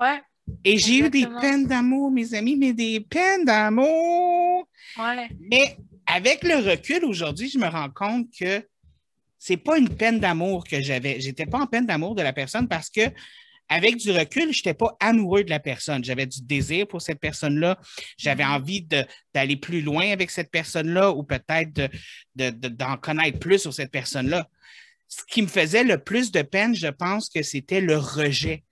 Ouais. Et j'ai eu des peines d'amour, mes amis, mais des peines d'amour. Ouais. Mais avec le recul aujourd'hui, je me rends compte que c'est pas une peine d'amour que j'avais. J'étais pas en peine d'amour de la personne parce que avec du recul, je n'étais pas amoureux de la personne. J'avais du désir pour cette personne-là. J'avais mm-hmm. envie d'aller plus loin avec cette personne-là ou peut-être d'en connaître plus sur cette personne-là. Ce qui me faisait le plus de peine, je pense que c'était le rejet.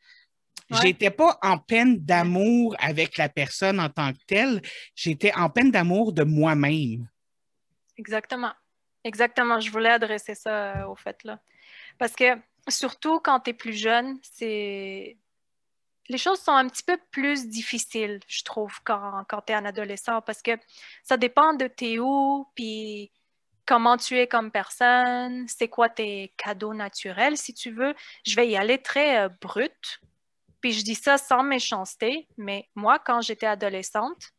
Je J'étais pas en peine d'amour avec la personne en tant que telle, j'étais en peine d'amour de moi-même. Exactement. Exactement. Je voulais adresser ça euh, au fait là. Parce que surtout quand tu es plus jeune, c'est les choses sont un petit peu plus difficiles, je trouve, quand, tu es un adolescent, parce que ça dépend de tes où, puis comment tu es comme personne, c'est quoi tes cadeaux naturels, si tu veux. Je vais y aller très euh, brut, puis je dis ça sans méchanceté, mais moi, quand j'étais adolescente,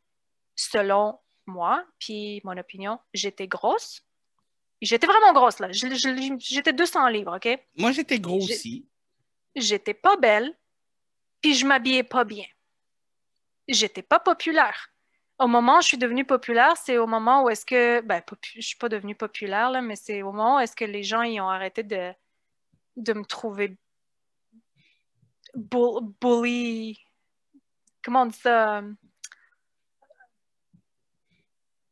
selon moi, puis mon opinion, j'étais grosse, J'étais vraiment grosse, là. J'étais 200 livres, OK? Moi, j'étais gros aussi. J'étais pas belle, puis je m'habillais pas bien. J'étais pas populaire. Au moment où je suis devenue populaire, c'est au moment où est-ce que... Ben, je suis pas devenue populaire, là, mais c'est au moment où est-ce que les gens ils ont arrêté de, de me trouver bully... Comment on dit ça?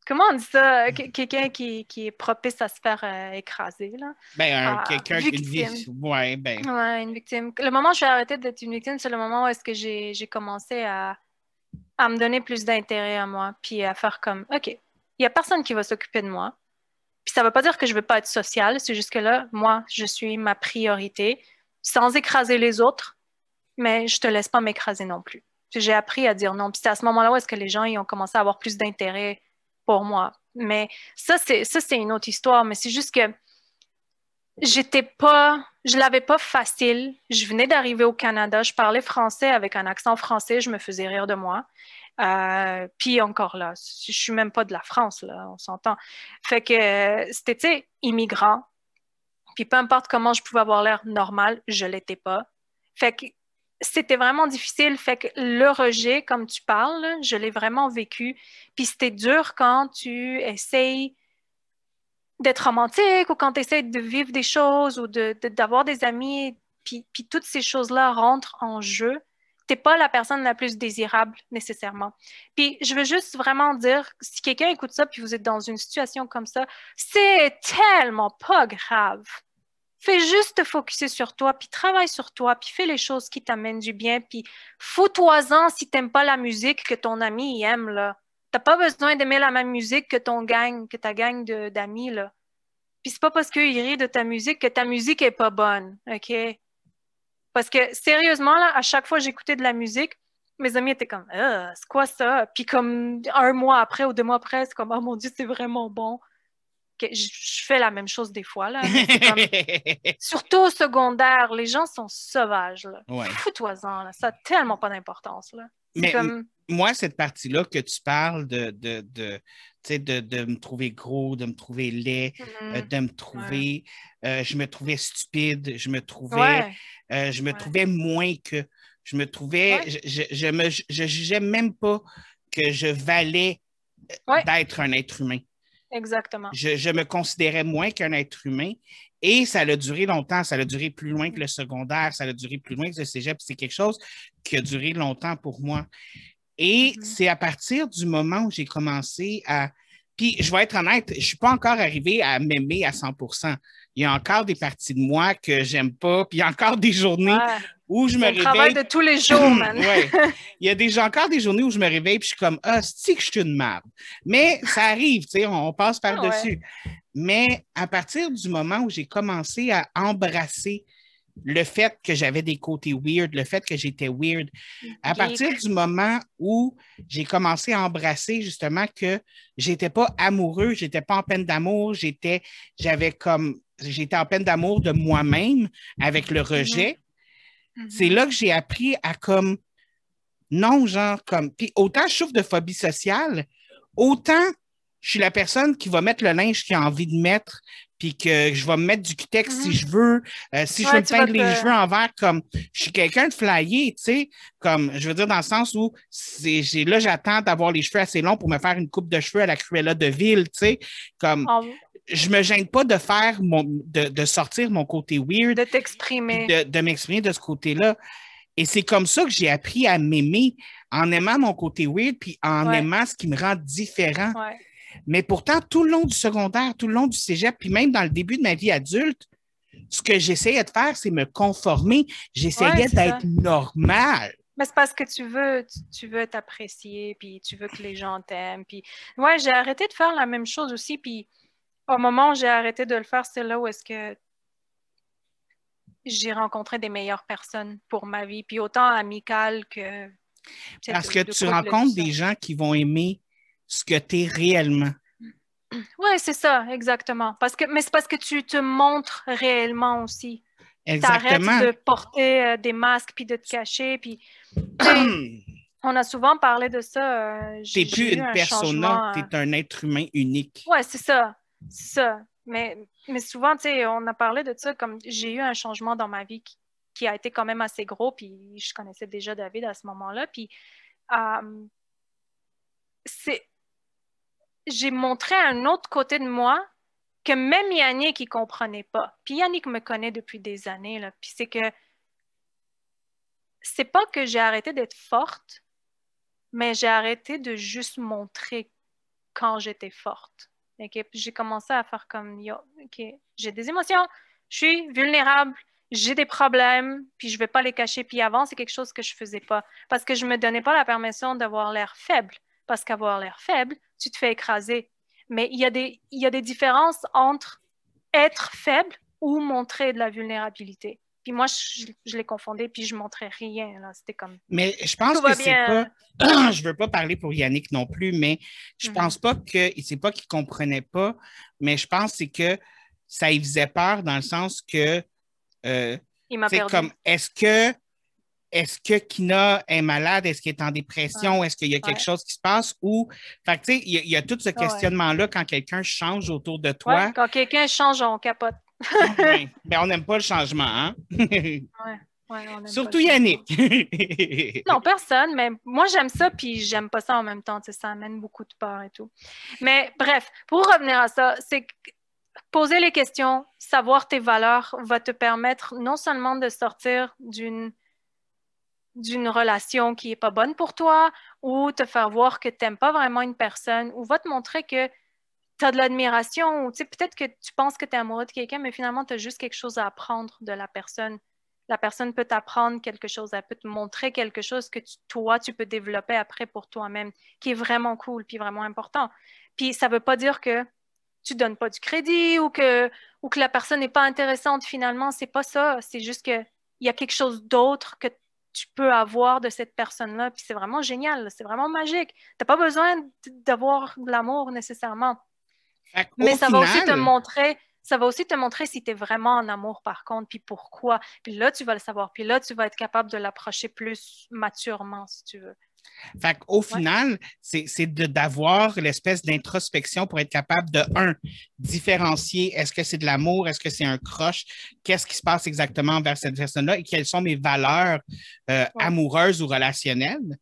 Comment on dit ça? Quelqu'un qui, est propice à se faire euh, écraser, là. Ben, ah, quelqu'un qui victime. Ouais, ben. Ouais, une victime. Le moment où j'ai arrêté d'être une victime, c'est le moment où est-ce que j'ai commencé à, à me donner plus d'intérêt à moi, puis à faire comme, OK, il n'y a personne qui va s'occuper de moi. Puis ça ne veut pas dire que je ne veux pas être sociale, c'est juste que là, moi, je suis ma priorité, sans écraser les autres, mais je ne te laisse pas m'écraser non plus. J'ai appris à dire non. Puis c'est à ce moment-là où est-ce que les gens ils ont commencé à avoir plus d'intérêt pour moi. Mais ça, c'est, ça, c'est une autre histoire. Mais c'est juste que j'étais pas, je l'avais pas facile. Je venais d'arriver au Canada. Je parlais français avec un accent français. Je me faisais rire de moi. Euh, puis encore là, je suis même pas de la France, là, on s'entend. Fait que euh, c'était, immigrant. Puis peu importe comment je pouvais avoir l'air normal, je l'étais pas. Fait que c'était vraiment difficile. Fait que le rejet, comme tu parles, je l'ai vraiment vécu. Puis c'était dur quand tu essayes d'être romantique ou quand tu essaies de vivre des choses ou d'avoir de, des amis, puis, puis toutes ces choses-là rentrent en jeu t'es pas la personne la plus désirable nécessairement. Puis je veux juste vraiment dire, si quelqu'un écoute ça puis vous êtes dans une situation comme ça, c'est tellement pas grave. Fais juste te focuser sur toi, puis travaille sur toi, puis fais les choses qui t'amènent du bien, puis fous-toi-en si t'aimes pas la musique que ton ami aime, là. T'as pas besoin d'aimer la même musique que ton gang, que ta gang d'amis, là. Puis c'est pas parce qu'il rit de ta musique que ta musique est pas bonne, OK? Parce que sérieusement, à chaque fois j'écoutais de la musique, mes amis étaient comme ah, c'est quoi ça? Puis comme un mois après ou deux mois après, c'est comme Oh mon Dieu, c'est vraiment bon. Je, fais la même chose des fois. Là, Surtout au secondaire, les gens sont sauvages. Fous-toi-en, ça n'a tellement pas d'importance. Mais moi, cette partie-là que tu parles de, de, de de, de, me trouver gros, de me trouver laid, euh, mm-hmm. de me trouver. Euh, je me trouvais stupide, je me trouvais, euh, je me trouvais moins que. Je me trouvais. Je, je, me je jugeais même pas que je valais d'être un être humain. Exactement. Je, me considérais moins qu'un être humain. Et ça a duré longtemps, ça a duré plus loin que le secondaire, ça a duré plus loin que le cégep. C'est quelque chose qui a duré longtemps pour moi. Et mm-hmm. c'est à partir du moment où j'ai commencé à. Puis, je vais être honnête, je ne suis pas encore arrivé à m'aimer à 100% Il y a encore des parties de moi que j'aime pas. Puis, il y a encore des journées où je me réveille. travail de tous les jours, man. ouais. Il y a des, encore des journées où je me réveille et je suis comme, ah, c'est que je suis une merde. Mais ça arrive, tu sais, on, passe ah par-dessus. Mais à partir du moment où j'ai commencé à embrasser le fait que j'avais des côtés weird, le fait que j'étais weird, à partir du moment où j'ai commencé à embrasser justement que j'étais pas amoureux, j'étais pas en peine d'amour, j'étais, j'avais comme, j'étais en peine d'amour de moi-même avec le rejet. Mm-hmm. C'est là que j'ai appris à comme, non, genre, comme, puis autant je souffre de phobie sociale, autant je suis la personne qui va mettre le linge qu'il a envie de mettre, puis que je vais me mettre du cutex si mhm. je veux, euh, si je veux me peindre les cheveux en vert, comme je suis quelqu'un de flyé, tu sais, comme je veux dire dans le sens où c'est là j'attends d'avoir les cheveux assez longs pour me faire une coupe de cheveux à la Cruella de ville, tu sais, comme je me gêne pas de faire mon de, de sortir mon côté weird, de t'exprimer, de, de m'exprimer de ce côté-là. Et c'est comme ça que j'ai appris à m'aimer en aimant mon côté weird puis en aimant ce qui me rend différent. Ouais. Mais pourtant, tout le long du secondaire, tout le long du cégep, puis même dans le début de ma vie adulte, ce que j'essayais de faire, c'est me conformer. J'essayais d'être normal. Mais c'est parce que tu veux, tu, veux t'apprécier, puis tu veux que les gens t'aiment. Puis, ouais, j'ai arrêté de faire la même chose aussi. Puis, au moment où j'ai arrêté de le faire, c'est là où est-ce que j'ai rencontré des meilleures personnes pour ma vie, puis autant amicales que. Parce que tu rencontres des gens qui vont aimer ce que tu es réellement. Oui, c'est ça, exactement. Parce que, mais c'est parce que tu te montres réellement aussi. Exactement. De porter euh, des masques puis de te cacher. Puis, on a souvent parlé de ça. Euh, tu n'es plus une persona, tu es un être humain unique. Oui, c'est ça. Ça. Mais, mais souvent, tu sais, on a parlé de ça comme j'ai eu un changement dans ma vie qui, a été quand même assez gros. Puis je connaissais déjà David à ce moment-là. Puis euh, c'est j'ai montré un autre côté de moi que même Yannick, ne comprenait pas. Puis Yannick me connaît depuis des années. Puis c'est que c'est pas que j'ai arrêté d'être forte, mais j'ai arrêté de juste montrer quand j'étais forte. J'ai commencé à faire comme, yo, j'ai des émotions, je suis vulnérable, j'ai des problèmes, puis je vais pas les cacher. Puis avant, c'est quelque chose que je faisais pas parce que je me donnais pas la permission d'avoir l'air faible parce qu'avoir l'air faible, tu te fais écraser. Mais il y, a des, il y a des différences entre être faible ou montrer de la vulnérabilité. Puis moi, je, je l'ai confondé, puis je montrais rien. C'était comme. Mais je pense que c'est pas. je veux pas parler pour Yannick non plus, mais je mhm. pense pas que. C'est pas qu'il comprenait pas, mais je pense c'est que ça lui faisait peur dans le sens que. Euh, il m'a perdu. comme, est-ce que est-ce que Kina est malade? Est-ce qu'elle est en dépression? Est-ce qu'il y a quelque chose qui se passe? Ou, fait tu sais, il y, a tout ce questionnement-là quand quelqu'un change autour de toi. quand quelqu'un change, on capote. Mais ben, on n'aime pas le changement, hein? Ouais, Surtout Yannick. non, personne, mais moi j'aime ça, puis j'aime pas ça en même temps. Ça amène beaucoup de peur et tout. Mais bref, pour revenir à ça, c'est poser les questions, savoir tes valeurs va te permettre non seulement de sortir d'une d'une relation qui n'est pas bonne pour toi ou te faire voir que tu n'aimes pas vraiment une personne ou va te montrer que tu as de l'admiration ou peut-être que tu penses que tu es amoureux de quelqu'un, mais finalement, tu as juste quelque chose à apprendre de la personne. La personne peut t'apprendre quelque chose, elle peut te montrer quelque chose que toi, tu peux développer après pour toi-même, qui est vraiment cool, puis vraiment important. Puis ça ne veut pas dire que tu donnes pas du crédit ou que, ou que la personne n'est pas intéressante finalement. C'est pas ça. C'est juste qu'il y a quelque chose d'autre que tu peux avoir de cette personne-là. Puis c'est vraiment génial. C'est vraiment magique. Tu n'as pas besoin d'avoir de l'amour nécessairement. Mais ça va aussi te montrer. Ça va aussi te montrer si tu es vraiment en amour, par contre, puis pourquoi. Puis là, tu vas le savoir. Puis là, tu vas être capable de l'approcher plus maturement, si tu veux. Fait Au final, c'est d'avoir l'espèce d'introspection pour être capable de, un, différencier est-ce que c'est de l'amour, est-ce que c'est un croche, qu'est-ce qui se passe exactement envers cette personne-là et quelles sont mes valeurs euh, amoureuses ou relationnelles.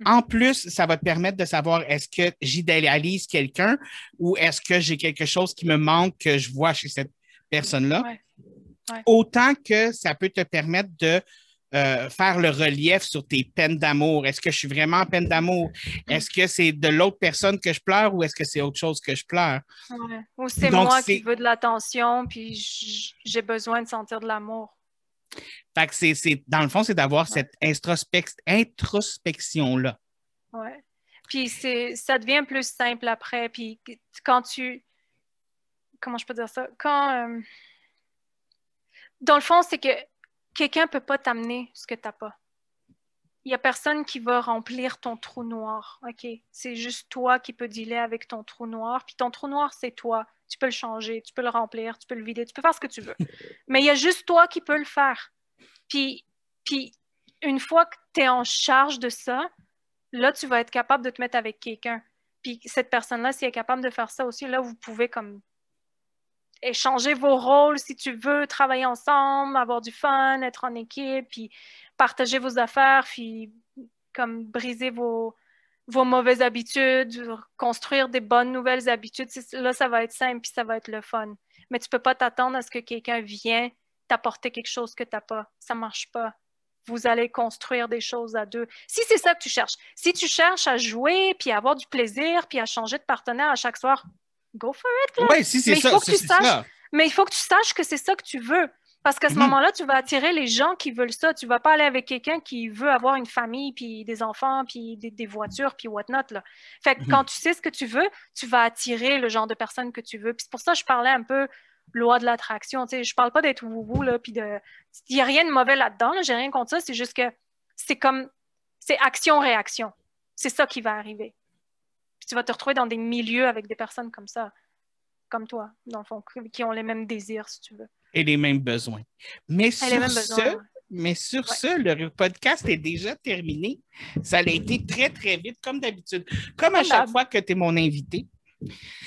Mm-hmm. En plus, ça va te permettre de savoir est-ce que j'idéalise quelqu'un ou est-ce que j'ai quelque chose qui me manque que je vois chez cette personne-là? Autant que ça peut te permettre de euh, faire le relief sur tes peines d'amour. Est-ce que je suis vraiment en peine d'amour? Est-ce que c'est de l'autre personne que je pleure ou est-ce que c'est autre chose que je pleure? Ou c'est moi qui veux de l'attention, puis j'ai besoin de sentir de l'amour. Fait que c'est, dans le fond, c'est d'avoir cette introspection-là. Oui. Puis ça devient plus simple après. Puis quand tu. Comment je peux dire ça? Quand. Euh, dans le fond, c'est que quelqu'un ne peut pas t'amener ce que tu n'as pas. Il n'y a personne qui va remplir ton trou noir. OK? C'est juste toi qui peux dealer avec ton trou noir. Puis ton trou noir, c'est toi. Tu peux le changer, tu peux le remplir, tu peux le vider, tu peux faire ce que tu veux. Mais il y a juste toi qui peux le faire. Puis, puis une fois que tu es en charge de ça, là, tu vas être capable de te mettre avec quelqu'un. Puis cette personne-là, si elle est capable de faire ça aussi, là, vous pouvez comme échanger vos rôles si tu veux, travailler ensemble, avoir du fun, être en équipe, puis partager vos affaires, puis comme briser vos, vos mauvaises habitudes, construire des bonnes nouvelles habitudes. Là, ça va être simple, puis ça va être le fun. Mais tu ne peux pas t'attendre à ce que quelqu'un vienne t'apporter quelque chose que tu n'as pas. Ça ne marche pas. Vous allez construire des choses à deux. Si c'est ça que tu cherches, si tu cherches à jouer, puis à avoir du plaisir, puis à changer de partenaire à chaque soir, go for it. Oui, si c'est ça. mais il faut que tu saches que c'est ça que tu veux. Parce qu'à ce mhm. moment-là, tu vas attirer les gens qui veulent ça. Tu ne vas pas aller avec quelqu'un qui veut avoir une famille, puis des enfants, puis des, voitures, puis whatnot. Là. Fait que mhm. quand tu sais ce que tu veux, tu vas attirer le genre de personne que tu veux. Puis c'est pour ça que je parlais un peu loi de l'attraction. Je ne parle pas d'être vous là, puis de... Il n'y a rien de mauvais là-dedans, là, j'ai rien contre ça. C'est juste que c'est comme... C'est action-réaction. C'est ça qui va arriver tu vas te retrouver dans des milieux avec des personnes comme ça, comme toi, dans le fond, qui ont les mêmes désirs, si tu veux. Et les mêmes besoins. Mais sur ce, mais sur ce, le podcast est déjà terminé. Ça a été très, très vite, comme d'habitude. Comme à chaque fois que tu es mon invité.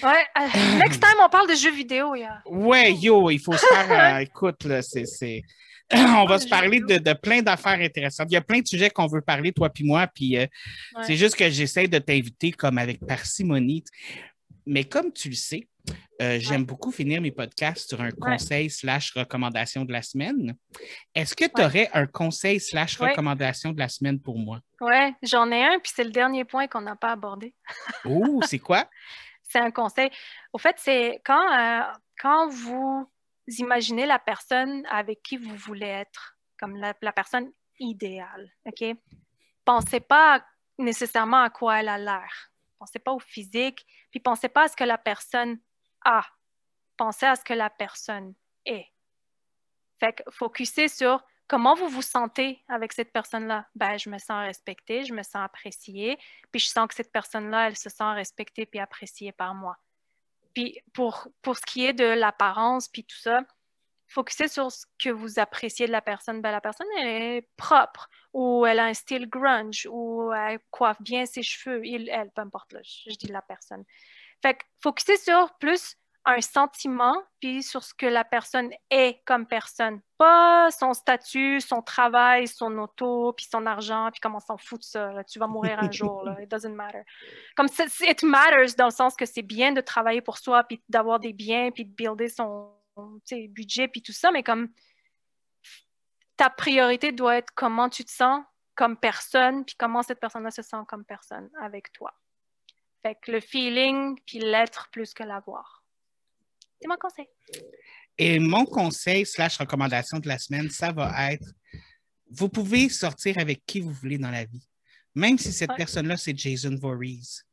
Ouais, euh, next time, on parle de jeux vidéo. Yeah. Ouais, yo, il faut se faire. Euh, écoute, là, c'est on va se parler de, plein d'affaires intéressantes. Il y a plein de sujets qu'on veut parler, toi puis moi, puis euh, c'est juste que j'essaie de t'inviter comme avec parcimonie. Mais comme tu le sais, euh, j'aime beaucoup finir mes podcasts sur un conseil slash recommandation de la semaine. Est-ce que tu aurais un conseil slash recommandation de la semaine pour moi? Oui, j'en ai un, puis c'est le dernier point qu'on n'a pas abordé. oh, c'est quoi? c'est un conseil. Au fait, c'est quand, euh, quand vous imaginez la personne avec qui vous voulez être, comme la, personne idéale. OK? Pensez pas nécessairement à quoi elle a l'air. Pensez pas au physique, puis pensez pas à ce que la personne a. Pensez à ce que la personne est. Fait que focussez sur comment vous vous sentez avec cette personne-là. Ben, je me sens respectée, je me sens appréciée, puis je sens que cette personne-là, elle se sent respectée puis appréciée par moi. Puis pour, pour ce qui est de l'apparence, puis tout ça, focuser sur ce que vous appréciez de la personne. Ben, la personne, elle est propre, ou elle a un style grunge, ou elle coiffe bien ses cheveux, il, elle, peu importe, je, dis la personne. Fait que focuser sur plus un sentiment, puis sur ce que la personne est comme personne. Pas son statut, son travail, son auto, puis son argent, puis comment s'en fout de ça. Tu vas mourir un jour. Là. It doesn't matter. Comme it matters dans le sens que c'est bien de travailler pour soi, puis d'avoir des biens, puis de builder son budget, puis tout ça, mais comme ta priorité doit être comment tu te sens comme personne, puis comment cette personne-là se sent comme personne avec toi. Fait que le feeling, puis l'être plus que l'avoir. C'est mon conseil. Et mon conseil slash recommandation de la semaine, ça va être, vous pouvez sortir avec qui vous voulez dans la vie, même si cette personne-là, c'est Jason Voorhees.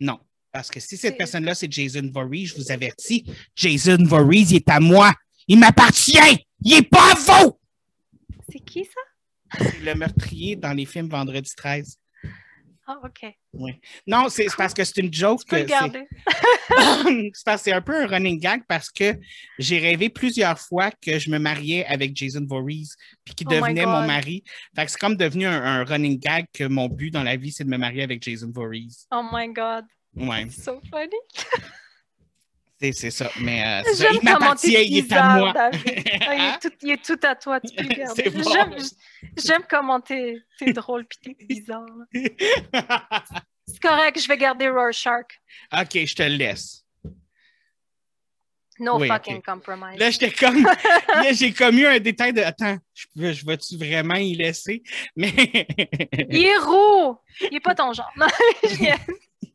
Non, parce que si cette personne-là, c'est Jason Voorhees, je vous avertis, Jason Voorhees, il est à moi. Il m'appartient. Il n'est pas à vous. C'est qui ça? C'est le meurtrier dans les films Vendredi 13. Ah, OK. Oui. Non, c'est parce que c'est une joke. Tu peux le garder. c'est parce que c'est un peu un running gag parce que j'ai rêvé plusieurs fois que je me mariais avec Jason Voorhees puis qu'il oh devenait mon mari. Fait que c'est comme devenu un, running gag que mon but dans la vie, c'est de me marier avec Jason Voorhees. Oh my God. Ouais. C'est so funny. C'est ça, mais euh, il m'appartient, il est à moi. Il, est tout, il, est tout, à toi, tu peux le garder. Bon. J'aime comment t'es es drôle puis t'es bizarre. C'est correct, je vais garder Rorschach. OK, je te laisse. No fucking compromise. Là, j'étais comme. j'ai commis un détail de. Attends, je, je vais-tu vraiment y laisser? Mais. il est roux! Il est pas ton genre. Non,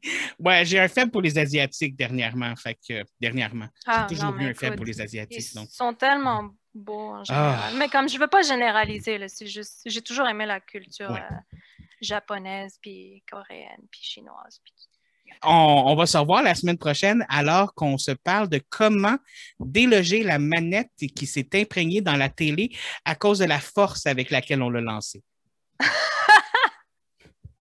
ouais, j'ai un faible pour les Asiatiques dernièrement. Fait que, dernièrement. Ah, j'ai toujours eu un faible pour les Asiatiques. Ils sont tellement beaux en général. Ah. Mais comme je veux pas généraliser, c'est juste. J'ai toujours aimé la culture euh, japonaise, puis coréenne, puis chinoise. On, on, va se revoir la semaine prochaine alors qu'on se parle de comment déloger la manette qui s'est imprégnée dans la télé à cause de la force avec laquelle on l'a lancée.